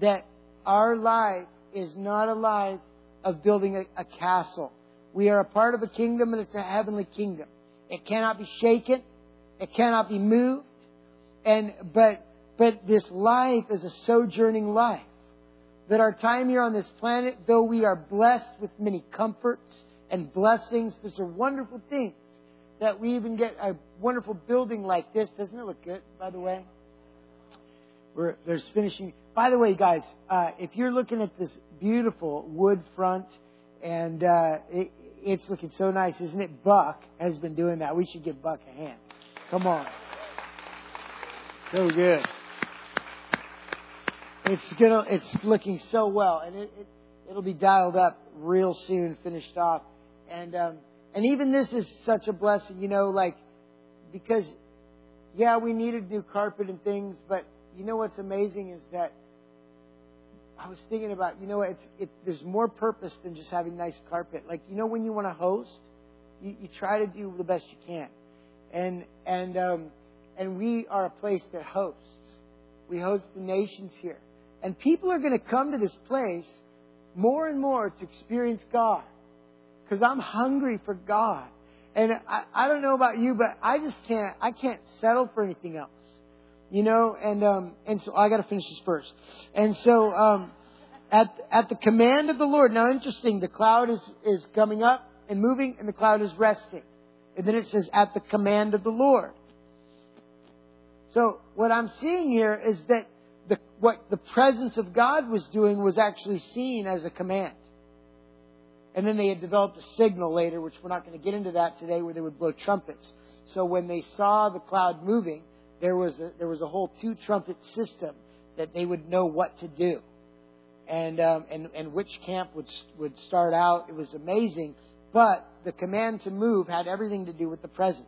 that our life is not a life of building a, a castle. We are a part of a kingdom and it's a heavenly kingdom. It cannot be shaken. It cannot be moved. And, but, but this life is a sojourning life. That our time here on this planet, though we are blessed with many comforts and blessings, these are wonderful things. That we even get a wonderful building like this. Doesn't it look good, by the way? We're, there's finishing. By the way, guys, uh, if you're looking at this beautiful wood front and uh, it, it's looking so nice, isn't it? Buck has been doing that. We should give Buck a hand. Come on. So good. It's gonna. It's looking so well, and it, it it'll be dialed up real soon, finished off, and um, and even this is such a blessing, you know, like because yeah, we needed new carpet and things, but you know what's amazing is that I was thinking about, you know, it's it, there's more purpose than just having nice carpet. Like, you know, when you want to host, you, you try to do the best you can, and and um, and we are a place that hosts. We host the nations here, and people are going to come to this place more and more to experience God, because I'm hungry for God, and I, I don't know about you, but I just can't I can't settle for anything else you know, and um, and so I got to finish this first. And so um, at at the command of the Lord. Now, interesting. The cloud is is coming up and moving, and the cloud is resting. And then it says at the command of the Lord. So what I'm seeing here is that the what the presence of God was doing was actually seen as a command. And then they had developed a signal later, which we're not going to get into that today, where they would blow trumpets. So when they saw the cloud moving, there was a, there was a whole two trumpet system that they would know what to do, and um, and and which camp would would start out. It was amazing, but the command to move had everything to do with the presence.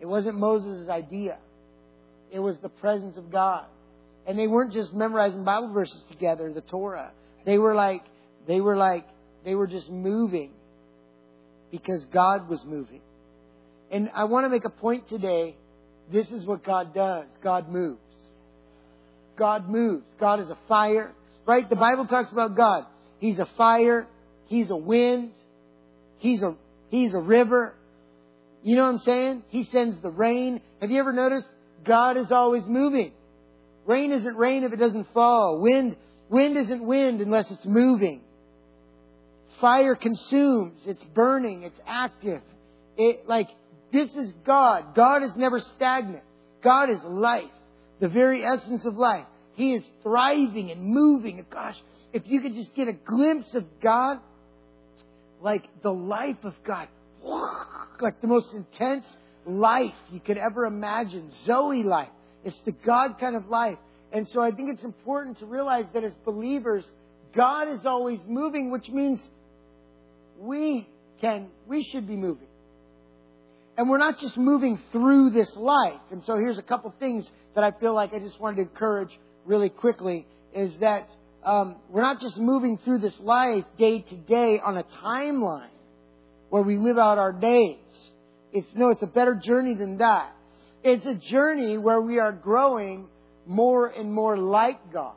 It wasn't Moses' idea; it was the presence of God, and they weren't just memorizing Bible verses together, the Torah. They were like they were like they were just moving because God was moving. And I want to make a point today this is what God does. God moves. God moves. God is a fire. Right? The Bible talks about God. He's a fire. He's a wind. He's a, he's a river. You know what I'm saying? He sends the rain. Have you ever noticed? God is always moving. Rain isn't rain if it doesn't fall. Wind, wind isn't wind unless it's moving. Fire consumes. It's burning. It's active. It, like, this is God. God is never stagnant. God is life, the very essence of life. He is thriving and moving. And gosh, if you could just get a glimpse of God, like the life of God, like the most intense life you could ever imagine, Zoe life. It's the God kind of life. And so I think it's important to realize that as believers, God is always moving, which means we can, we should be moving. And we're not just moving through this life. And so here's a couple things that I feel like I just wanted to encourage really quickly is that um, we're not just moving through this life day to day on a timeline where we live out our days. It's no, it's a better journey than that. It's a journey where we are growing more and more like God,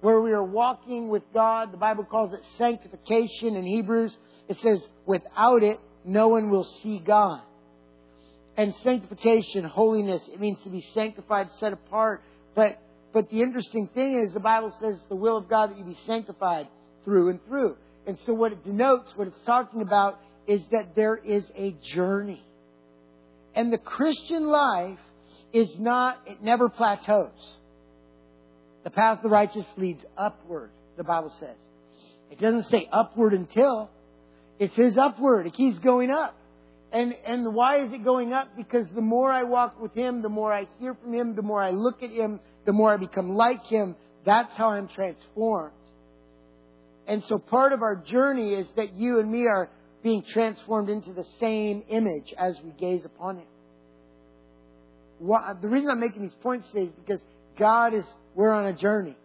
where we are walking with God. The Bible calls it sanctification in Hebrews. It says, without it, no one will see God. And sanctification, holiness, it means to be sanctified, set apart. But, but the interesting thing is the Bible says it's the will of God that you be sanctified through and through. And so what it denotes, what it's talking about is that there is a journey. And the Christian life is not, it never plateaus. The path of the righteous leads upward, the Bible says. It doesn't say upward until. It says upward. It keeps going up. And, and why is it going up? Because the more I walk with Him, the more I hear from Him, the more I look at Him, the more I become like Him. That's how I'm transformed. And so part of our journey is that you and me are being transformed into the same image as we gaze upon Him. the reason I'm making these points today is because God is, we're on a journey.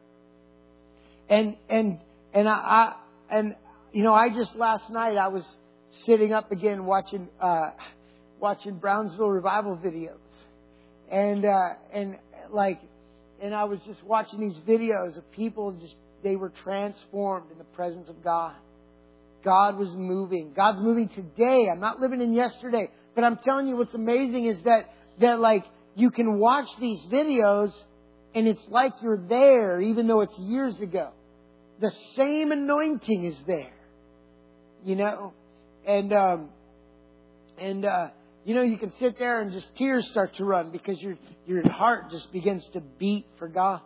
And, and, and I, I and, you know, I just last night I was, sitting up again watching uh, watching Brownsville revival videos, and uh, and like, and I was just watching these videos of people just they were transformed in the presence of God. God was moving. God's moving today. I'm not living in yesterday, but I'm telling you what's amazing is that that like you can watch these videos and it's like you're there even though it's years ago. The same anointing is there. You know, and um, and uh, you know you can sit there and just tears start to run because your your heart just begins to beat for God,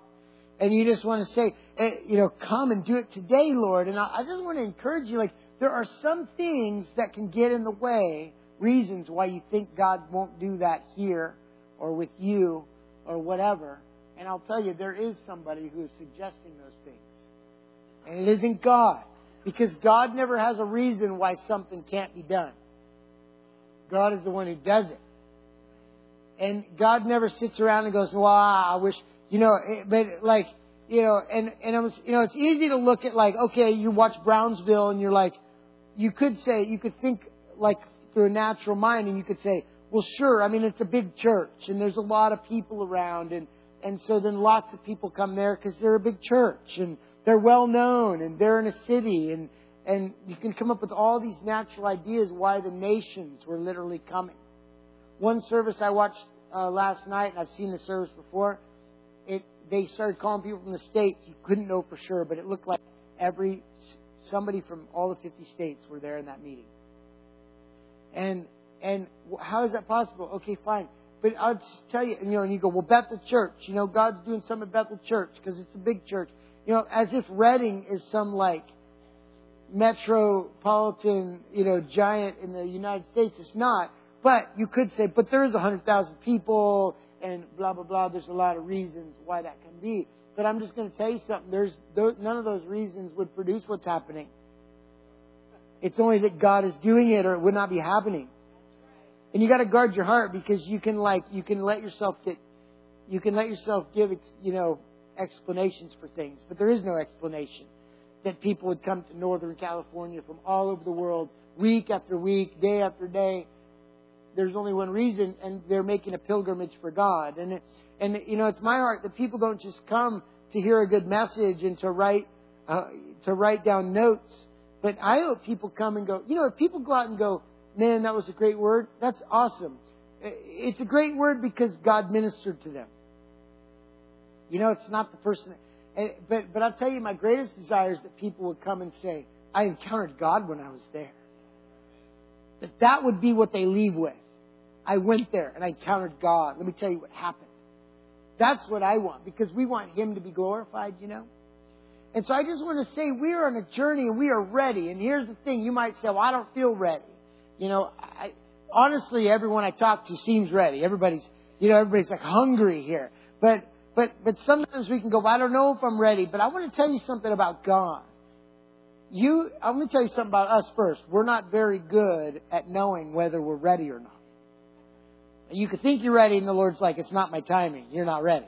and you just want to say, eh, you know, come and do it today, Lord. And I, I just want to encourage you, like there are some things that can get in the way, reasons why you think God won't do that here or with you or whatever. And I'll tell you, there is somebody who is suggesting those things. And it isn't God. Because God never has a reason why something can't be done. God is the one who does it. And God never sits around and goes, wow, I wish, you know, eh, but like, you know, and, and was, you know, it's easy to look at like, okay, you watch Brownsville and you're like, you could say, you could think like through a natural mind and you could say, well, sure, I mean, it's a big church and there's a lot of people around and, and so then lots of people come there because they're a big church and, they're well known and they're in a city and, and you can come up with all these natural ideas why the nations were literally coming. One service I watched uh, last night, and I've seen the service before, it they started calling people from the states. You couldn't know for sure, but it looked like every somebody from all the 50 states were there in that meeting. And and how is that possible? Okay, fine. But I'll just tell you, you know, and you go, well, Bethel Church, you know, God's doing something at Bethel Church because it's a big church. You know, as if Redding is some like metropolitan, you know, giant in the United States. It's not. But you could say, but there is 100,000 people and blah, blah, blah. There's a lot of reasons why that can be. But I'm just going to tell you something. There's, none of those reasons would produce what's happening. It's only that God is doing it or it would not be happening. And you got to guard your heart because you can like, you can let yourself get, you can let yourself give, you know, explanations for things, but there is no explanation. That people would come to Northern California from all over the world, week after week, day after day. There's only one reason, and they're making a pilgrimage for God. And and you know, it's my heart that people don't just come to hear a good message and to write uh, to write down notes. But I hope people come and go. You know, if people go out and go, "Man, that was a great word," that's awesome. It's a great word because God ministered to them. You know, it's not the person. And, but but I'll tell you, my greatest desire is that people would come and say, "I encountered God when I was there." That that would be what they leave with. I went there and I encountered God. Let me tell you what happened. That's what I want because we want Him to be glorified. You know. And so I just want to say we are on a journey and we are ready. And here's the thing: you might say, "Well, I don't feel ready." You know, I, honestly, everyone I talk to seems ready. Everybody's, you know, everybody's like hungry here. But but, but sometimes we can go, I don't know if I'm ready, but I want to tell you something about God. You, I'm going to tell you something about us first. We're not very good at knowing whether we're ready or not. You could think you're ready, and the Lord's like, it's not my timing. You're not ready.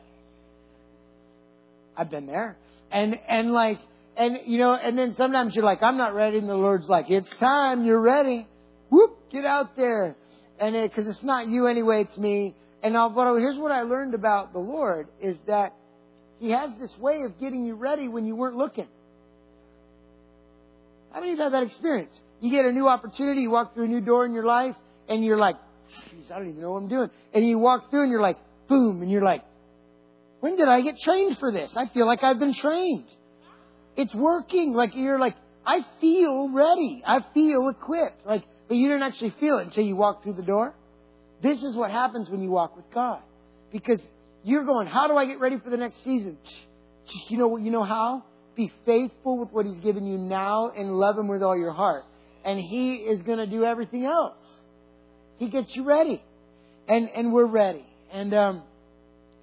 I've been there. And, and like, and you know, and then sometimes you're like, I'm not ready, and the Lord's like, it's time, you're ready. Whoop, get out there. And it, cause it's not you anyway, it's me. And I'll, but here's what I learned about the Lord is that He has this way of getting you ready when you weren't looking. How many of you have that experience? You get a new opportunity, you walk through a new door in your life, and you're like, jeez, I don't even know what I'm doing. And you walk through and you're like, boom, and you're like, when did I get trained for this? I feel like I've been trained. It's working. Like you're like, I feel ready. I feel equipped. Like, but you didn't actually feel it until you walk through the door. This is what happens when you walk with God. Because you're going, how do I get ready for the next season? You know what? You know how? Be faithful with what He's given you now and love Him with all your heart. And He is going to do everything else. He gets you ready. And, and we're ready. And, um,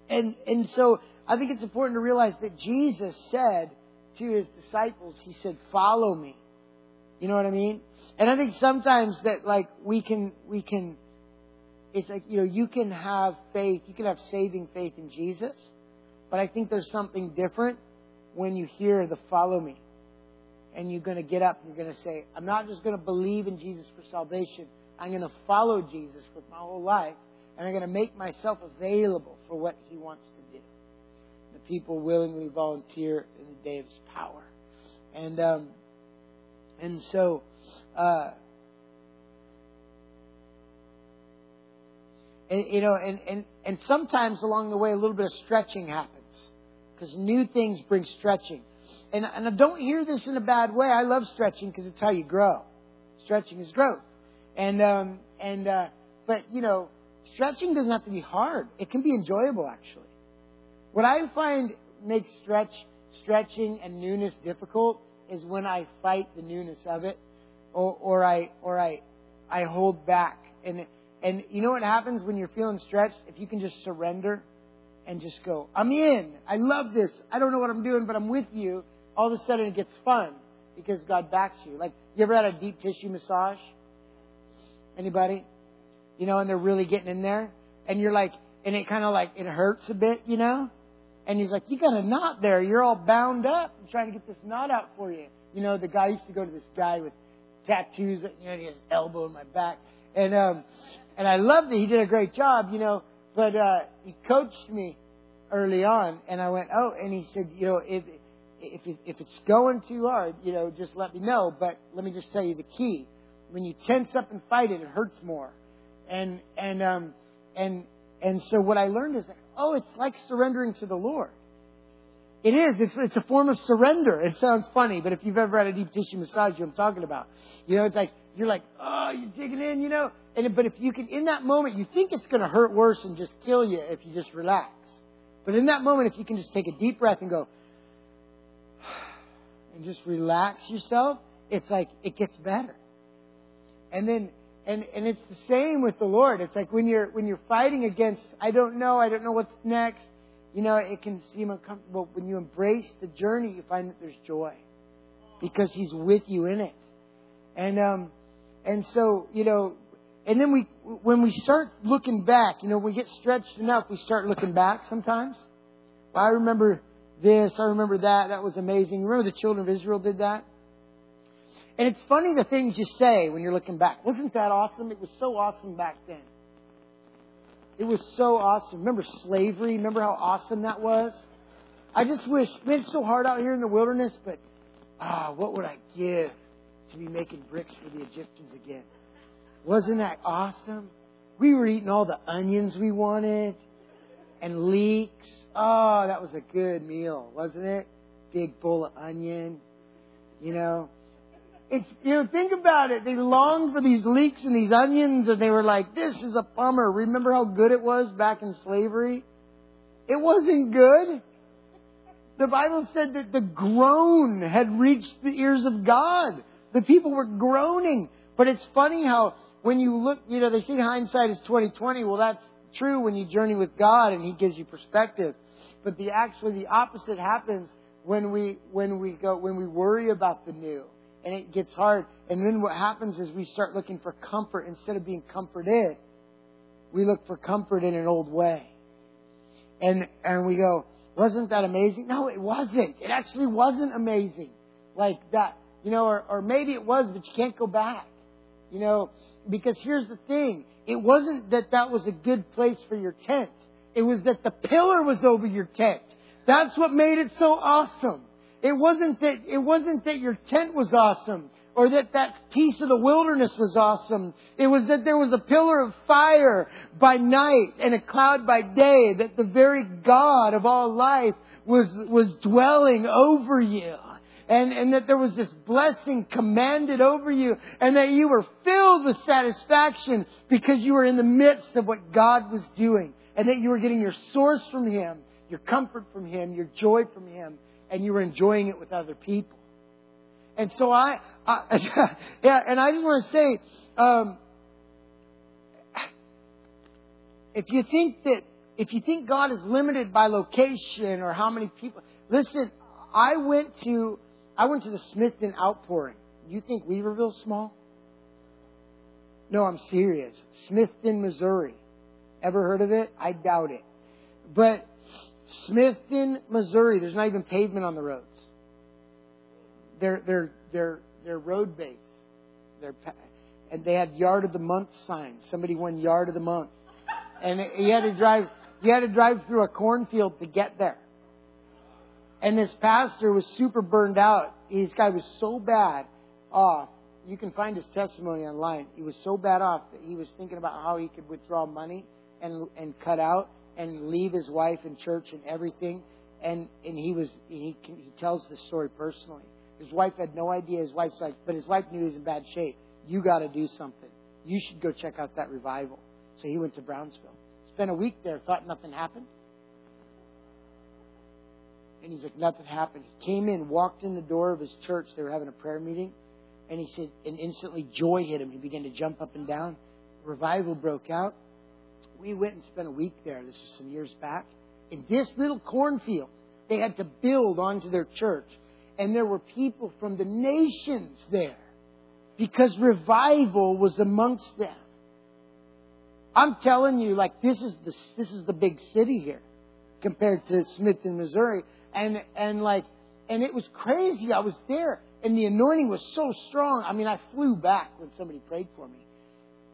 and, and so I think it's important to realize that Jesus said to His disciples, He said, follow me. You know what I mean? And I think sometimes that like we can, we can, it's like, you know, you can have faith, you can have saving faith in Jesus, but I think there's something different when you hear the follow me. And you're going to get up and you're going to say, I'm not just going to believe in Jesus for salvation. I'm going to follow Jesus with my whole life. And I'm going to make myself available for what he wants to do. The people willingly volunteer in the day of his power. And, um, and so, uh, and, you know, and, and, and sometimes along the way, a little bit of stretching happens because new things bring stretching. And, and I don't hear this in a bad way. I love stretching because it's how you grow. Stretching is growth. And, um, and, uh, but, you know, stretching doesn't have to be hard. It can be enjoyable, actually. What I find makes stretch, stretching and newness difficult is when I fight the newness of it or, or I, or I, I hold back. And, and you know what happens when you're feeling stretched? If you can just surrender and just go, I'm in. I love this. I don't know what I'm doing, but I'm with you. All of a sudden it gets fun because God backs you. Like, you ever had a deep tissue massage? Anybody? You know, and they're really getting in there. And you're like, and it kind of like, it hurts a bit, you know? And he's like, you got a knot there. You're all bound up. I'm trying to get this knot out for you. You know, the guy used to go to this guy with tattoos, you know, he has elbow in my back. And, um, and I loved it. He did a great job, you know, but, uh, he coached me early on and I went, oh, and he said, you know, if, if, if it's going too hard, you know, just let me know. But let me just tell you the key. When you tense up and fight it, it hurts more. And, and, um, and, and so what I learned is, oh, it's like surrendering to the Lord. It is. It's, it's a form of surrender. It sounds funny, but if you've ever had a deep tissue massage, you know what I'm talking about. You know, it's like, you're like, oh, you're digging in, you know. And, but if you can, in that moment, you think it's going to hurt worse and just kill you if you just relax. But in that moment, if you can just take a deep breath and go, and just relax yourself, it's like, it gets better. And then, and, and it's the same with the Lord. It's like when you're, when you're fighting against, I don't know, I don't know what's next, you know, it can seem uncomfortable. When you embrace the journey, you find that there's joy because He's with you in it. And, um, and so, you know, and then we, when we start looking back, you know, we get stretched enough, we start looking back sometimes. Well, I remember this, I remember that, that was amazing. Remember the children of Israel did that? And it's funny the things you say when you're looking back. Wasn't that awesome? It was so awesome back then. It was so awesome. Remember slavery? Remember how awesome that was? I just wish, man, it's so hard out here in the wilderness, but ah, what would I give to be making bricks for the Egyptians again? Wasn't that awesome? We were eating all the onions we wanted and leeks. Oh, that was a good meal, wasn't it? Big bowl of onion, you know. It's, you know, think about it. They longed for these leeks and these onions and they were like, this is a bummer. Remember how good it was back in slavery? It wasn't good. The Bible said that the groan had reached the ears of God. The people were groaning. But it's funny how when you look, you know, they say hindsight is 2020. Well, that's true when you journey with God and He gives you perspective. But the actually the opposite happens when we when we go when we worry about the new and it gets hard. And then what happens is we start looking for comfort instead of being comforted. we look for comfort in an old way. And, and we go, wasn't that amazing? No, it wasn't. It actually wasn't amazing. Like that, you know, or, or maybe it was, but you can't go back. You know, because here's the thing. It wasn't that that was a good place for your tent. It was that the pillar was over your tent. That's what made it so awesome. It wasn't that, it wasn't that your tent was awesome or that that piece of the wilderness was awesome. It was that there was a pillar of fire by night and a cloud by day, that the very God of all life was, was dwelling over you. And, and that there was this blessing commanded over you and that you were filled with satisfaction because you were in the midst of what God was doing and that you were getting your source from Him, your comfort from Him, your joy from Him, and you were enjoying it with other people. And so I, I yeah, and I just want to say, um, if you think that, if you think God is limited by location or how many people, listen, I went to, I went to the Smithton outpouring. You think Weaverville's small? No, I'm serious. Smithton, Missouri. Ever heard of it? I doubt it. But Smithton, Missouri, there's not even pavement on the roads. They're they're they're they're road based. They're and they had yard of the month signs. Somebody won yard of the month, and you had to drive you had to drive through a cornfield to get there. And this pastor was super burned out. This guy was so bad off. You can find his testimony online. He was so bad off that he was thinking about how he could withdraw money and and cut out and leave his wife and church and everything. And and he was he he tells this story personally. His wife had no idea. His wife's like, but his wife knew he was in bad shape. You got to do something. You should go check out that revival. So he went to Brownsville. Spent a week there. Thought nothing happened. And he's like, nothing happened. He came in, walked in the door of his church. They were having a prayer meeting. And he said, and instantly joy hit him. He began to jump up and down. Revival broke out. We went and spent a week there. This was some years back. In this little cornfield, they had to build onto their church and there were people from the nations there because revival was amongst them. I'm telling you, like this is the this is the big city here compared to Smithton, Missouri, and and like and it was crazy. I was there, and the anointing was so strong. I mean, I flew back when somebody prayed for me.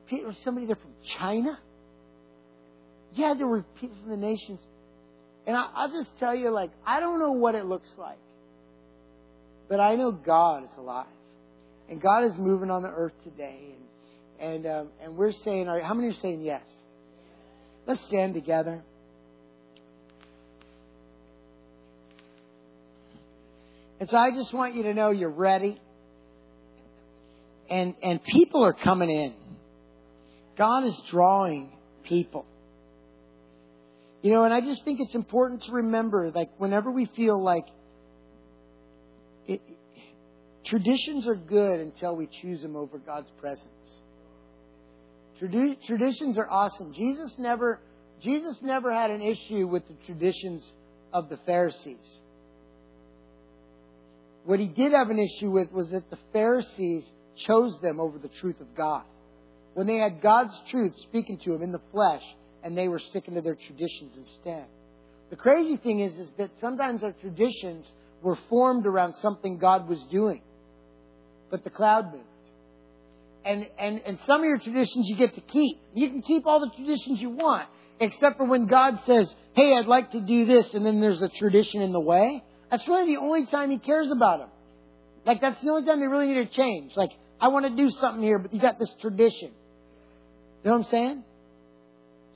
There was somebody there from China. Yeah, there were people from the nations, and I, I'll just tell you, like I don't know what it looks like. But I know God is alive. And God is moving on the earth today. And, and, um, and we're saying, how many are saying yes? Let's stand together. And so I just want you to know you're ready. And, and people are coming in. God is drawing people. You know, and I just think it's important to remember, like, whenever we feel like it, traditions are good until we choose them over God's presence. Tradi- traditions are awesome. Jesus never, Jesus never had an issue with the traditions of the Pharisees. What he did have an issue with was that the Pharisees chose them over the truth of God. When they had God's truth speaking to them in the flesh, and they were sticking to their traditions instead. The crazy thing is, is that sometimes our traditions were formed around something God was doing. But the cloud moved. And, and, and some of your traditions you get to keep. You can keep all the traditions you want, except for when God says, hey, I'd like to do this, and then there's a tradition in the way. That's really the only time He cares about them. Like, that's the only time they really need to change. Like, I want to do something here, but you got this tradition. You know what I'm saying?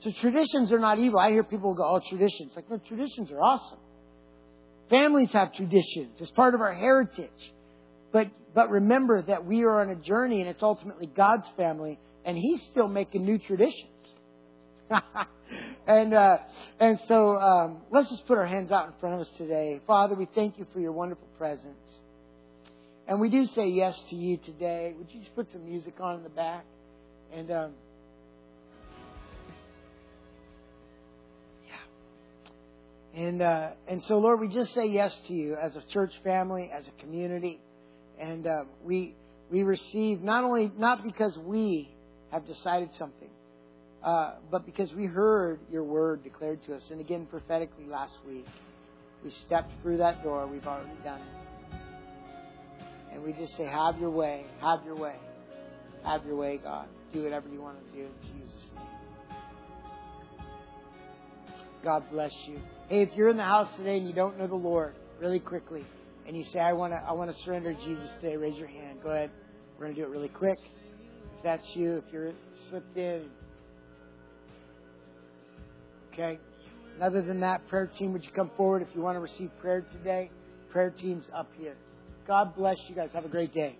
So traditions are not evil. I hear people go, oh, traditions. Like, no, traditions are awesome. Families have traditions. It's part of our heritage. But, but remember that we are on a journey and it's ultimately God's family and He's still making new traditions. and, uh, and so, um, let's just put our hands out in front of us today. Father, we thank you for your wonderful presence. And we do say yes to you today. Would you just put some music on in the back? And, um, And uh, and so, Lord, we just say yes to you as a church family, as a community, and uh, we we receive not only not because we have decided something, uh, but because we heard your word declared to us, and again prophetically last week, we stepped through that door. We've already done it. And we just say, Have your way, have your way, have your way, God. Do whatever you want to do in Jesus' name. God bless you. Hey, if you're in the house today and you don't know the Lord, really quickly, and you say, I want to I want to surrender Jesus today, raise your hand. Go ahead. We're going to do it really quick. If that's you, if you're slipped in. Okay. And other than that, prayer team, would you come forward if you want to receive prayer today? Prayer team's up here. God bless you guys. Have a great day.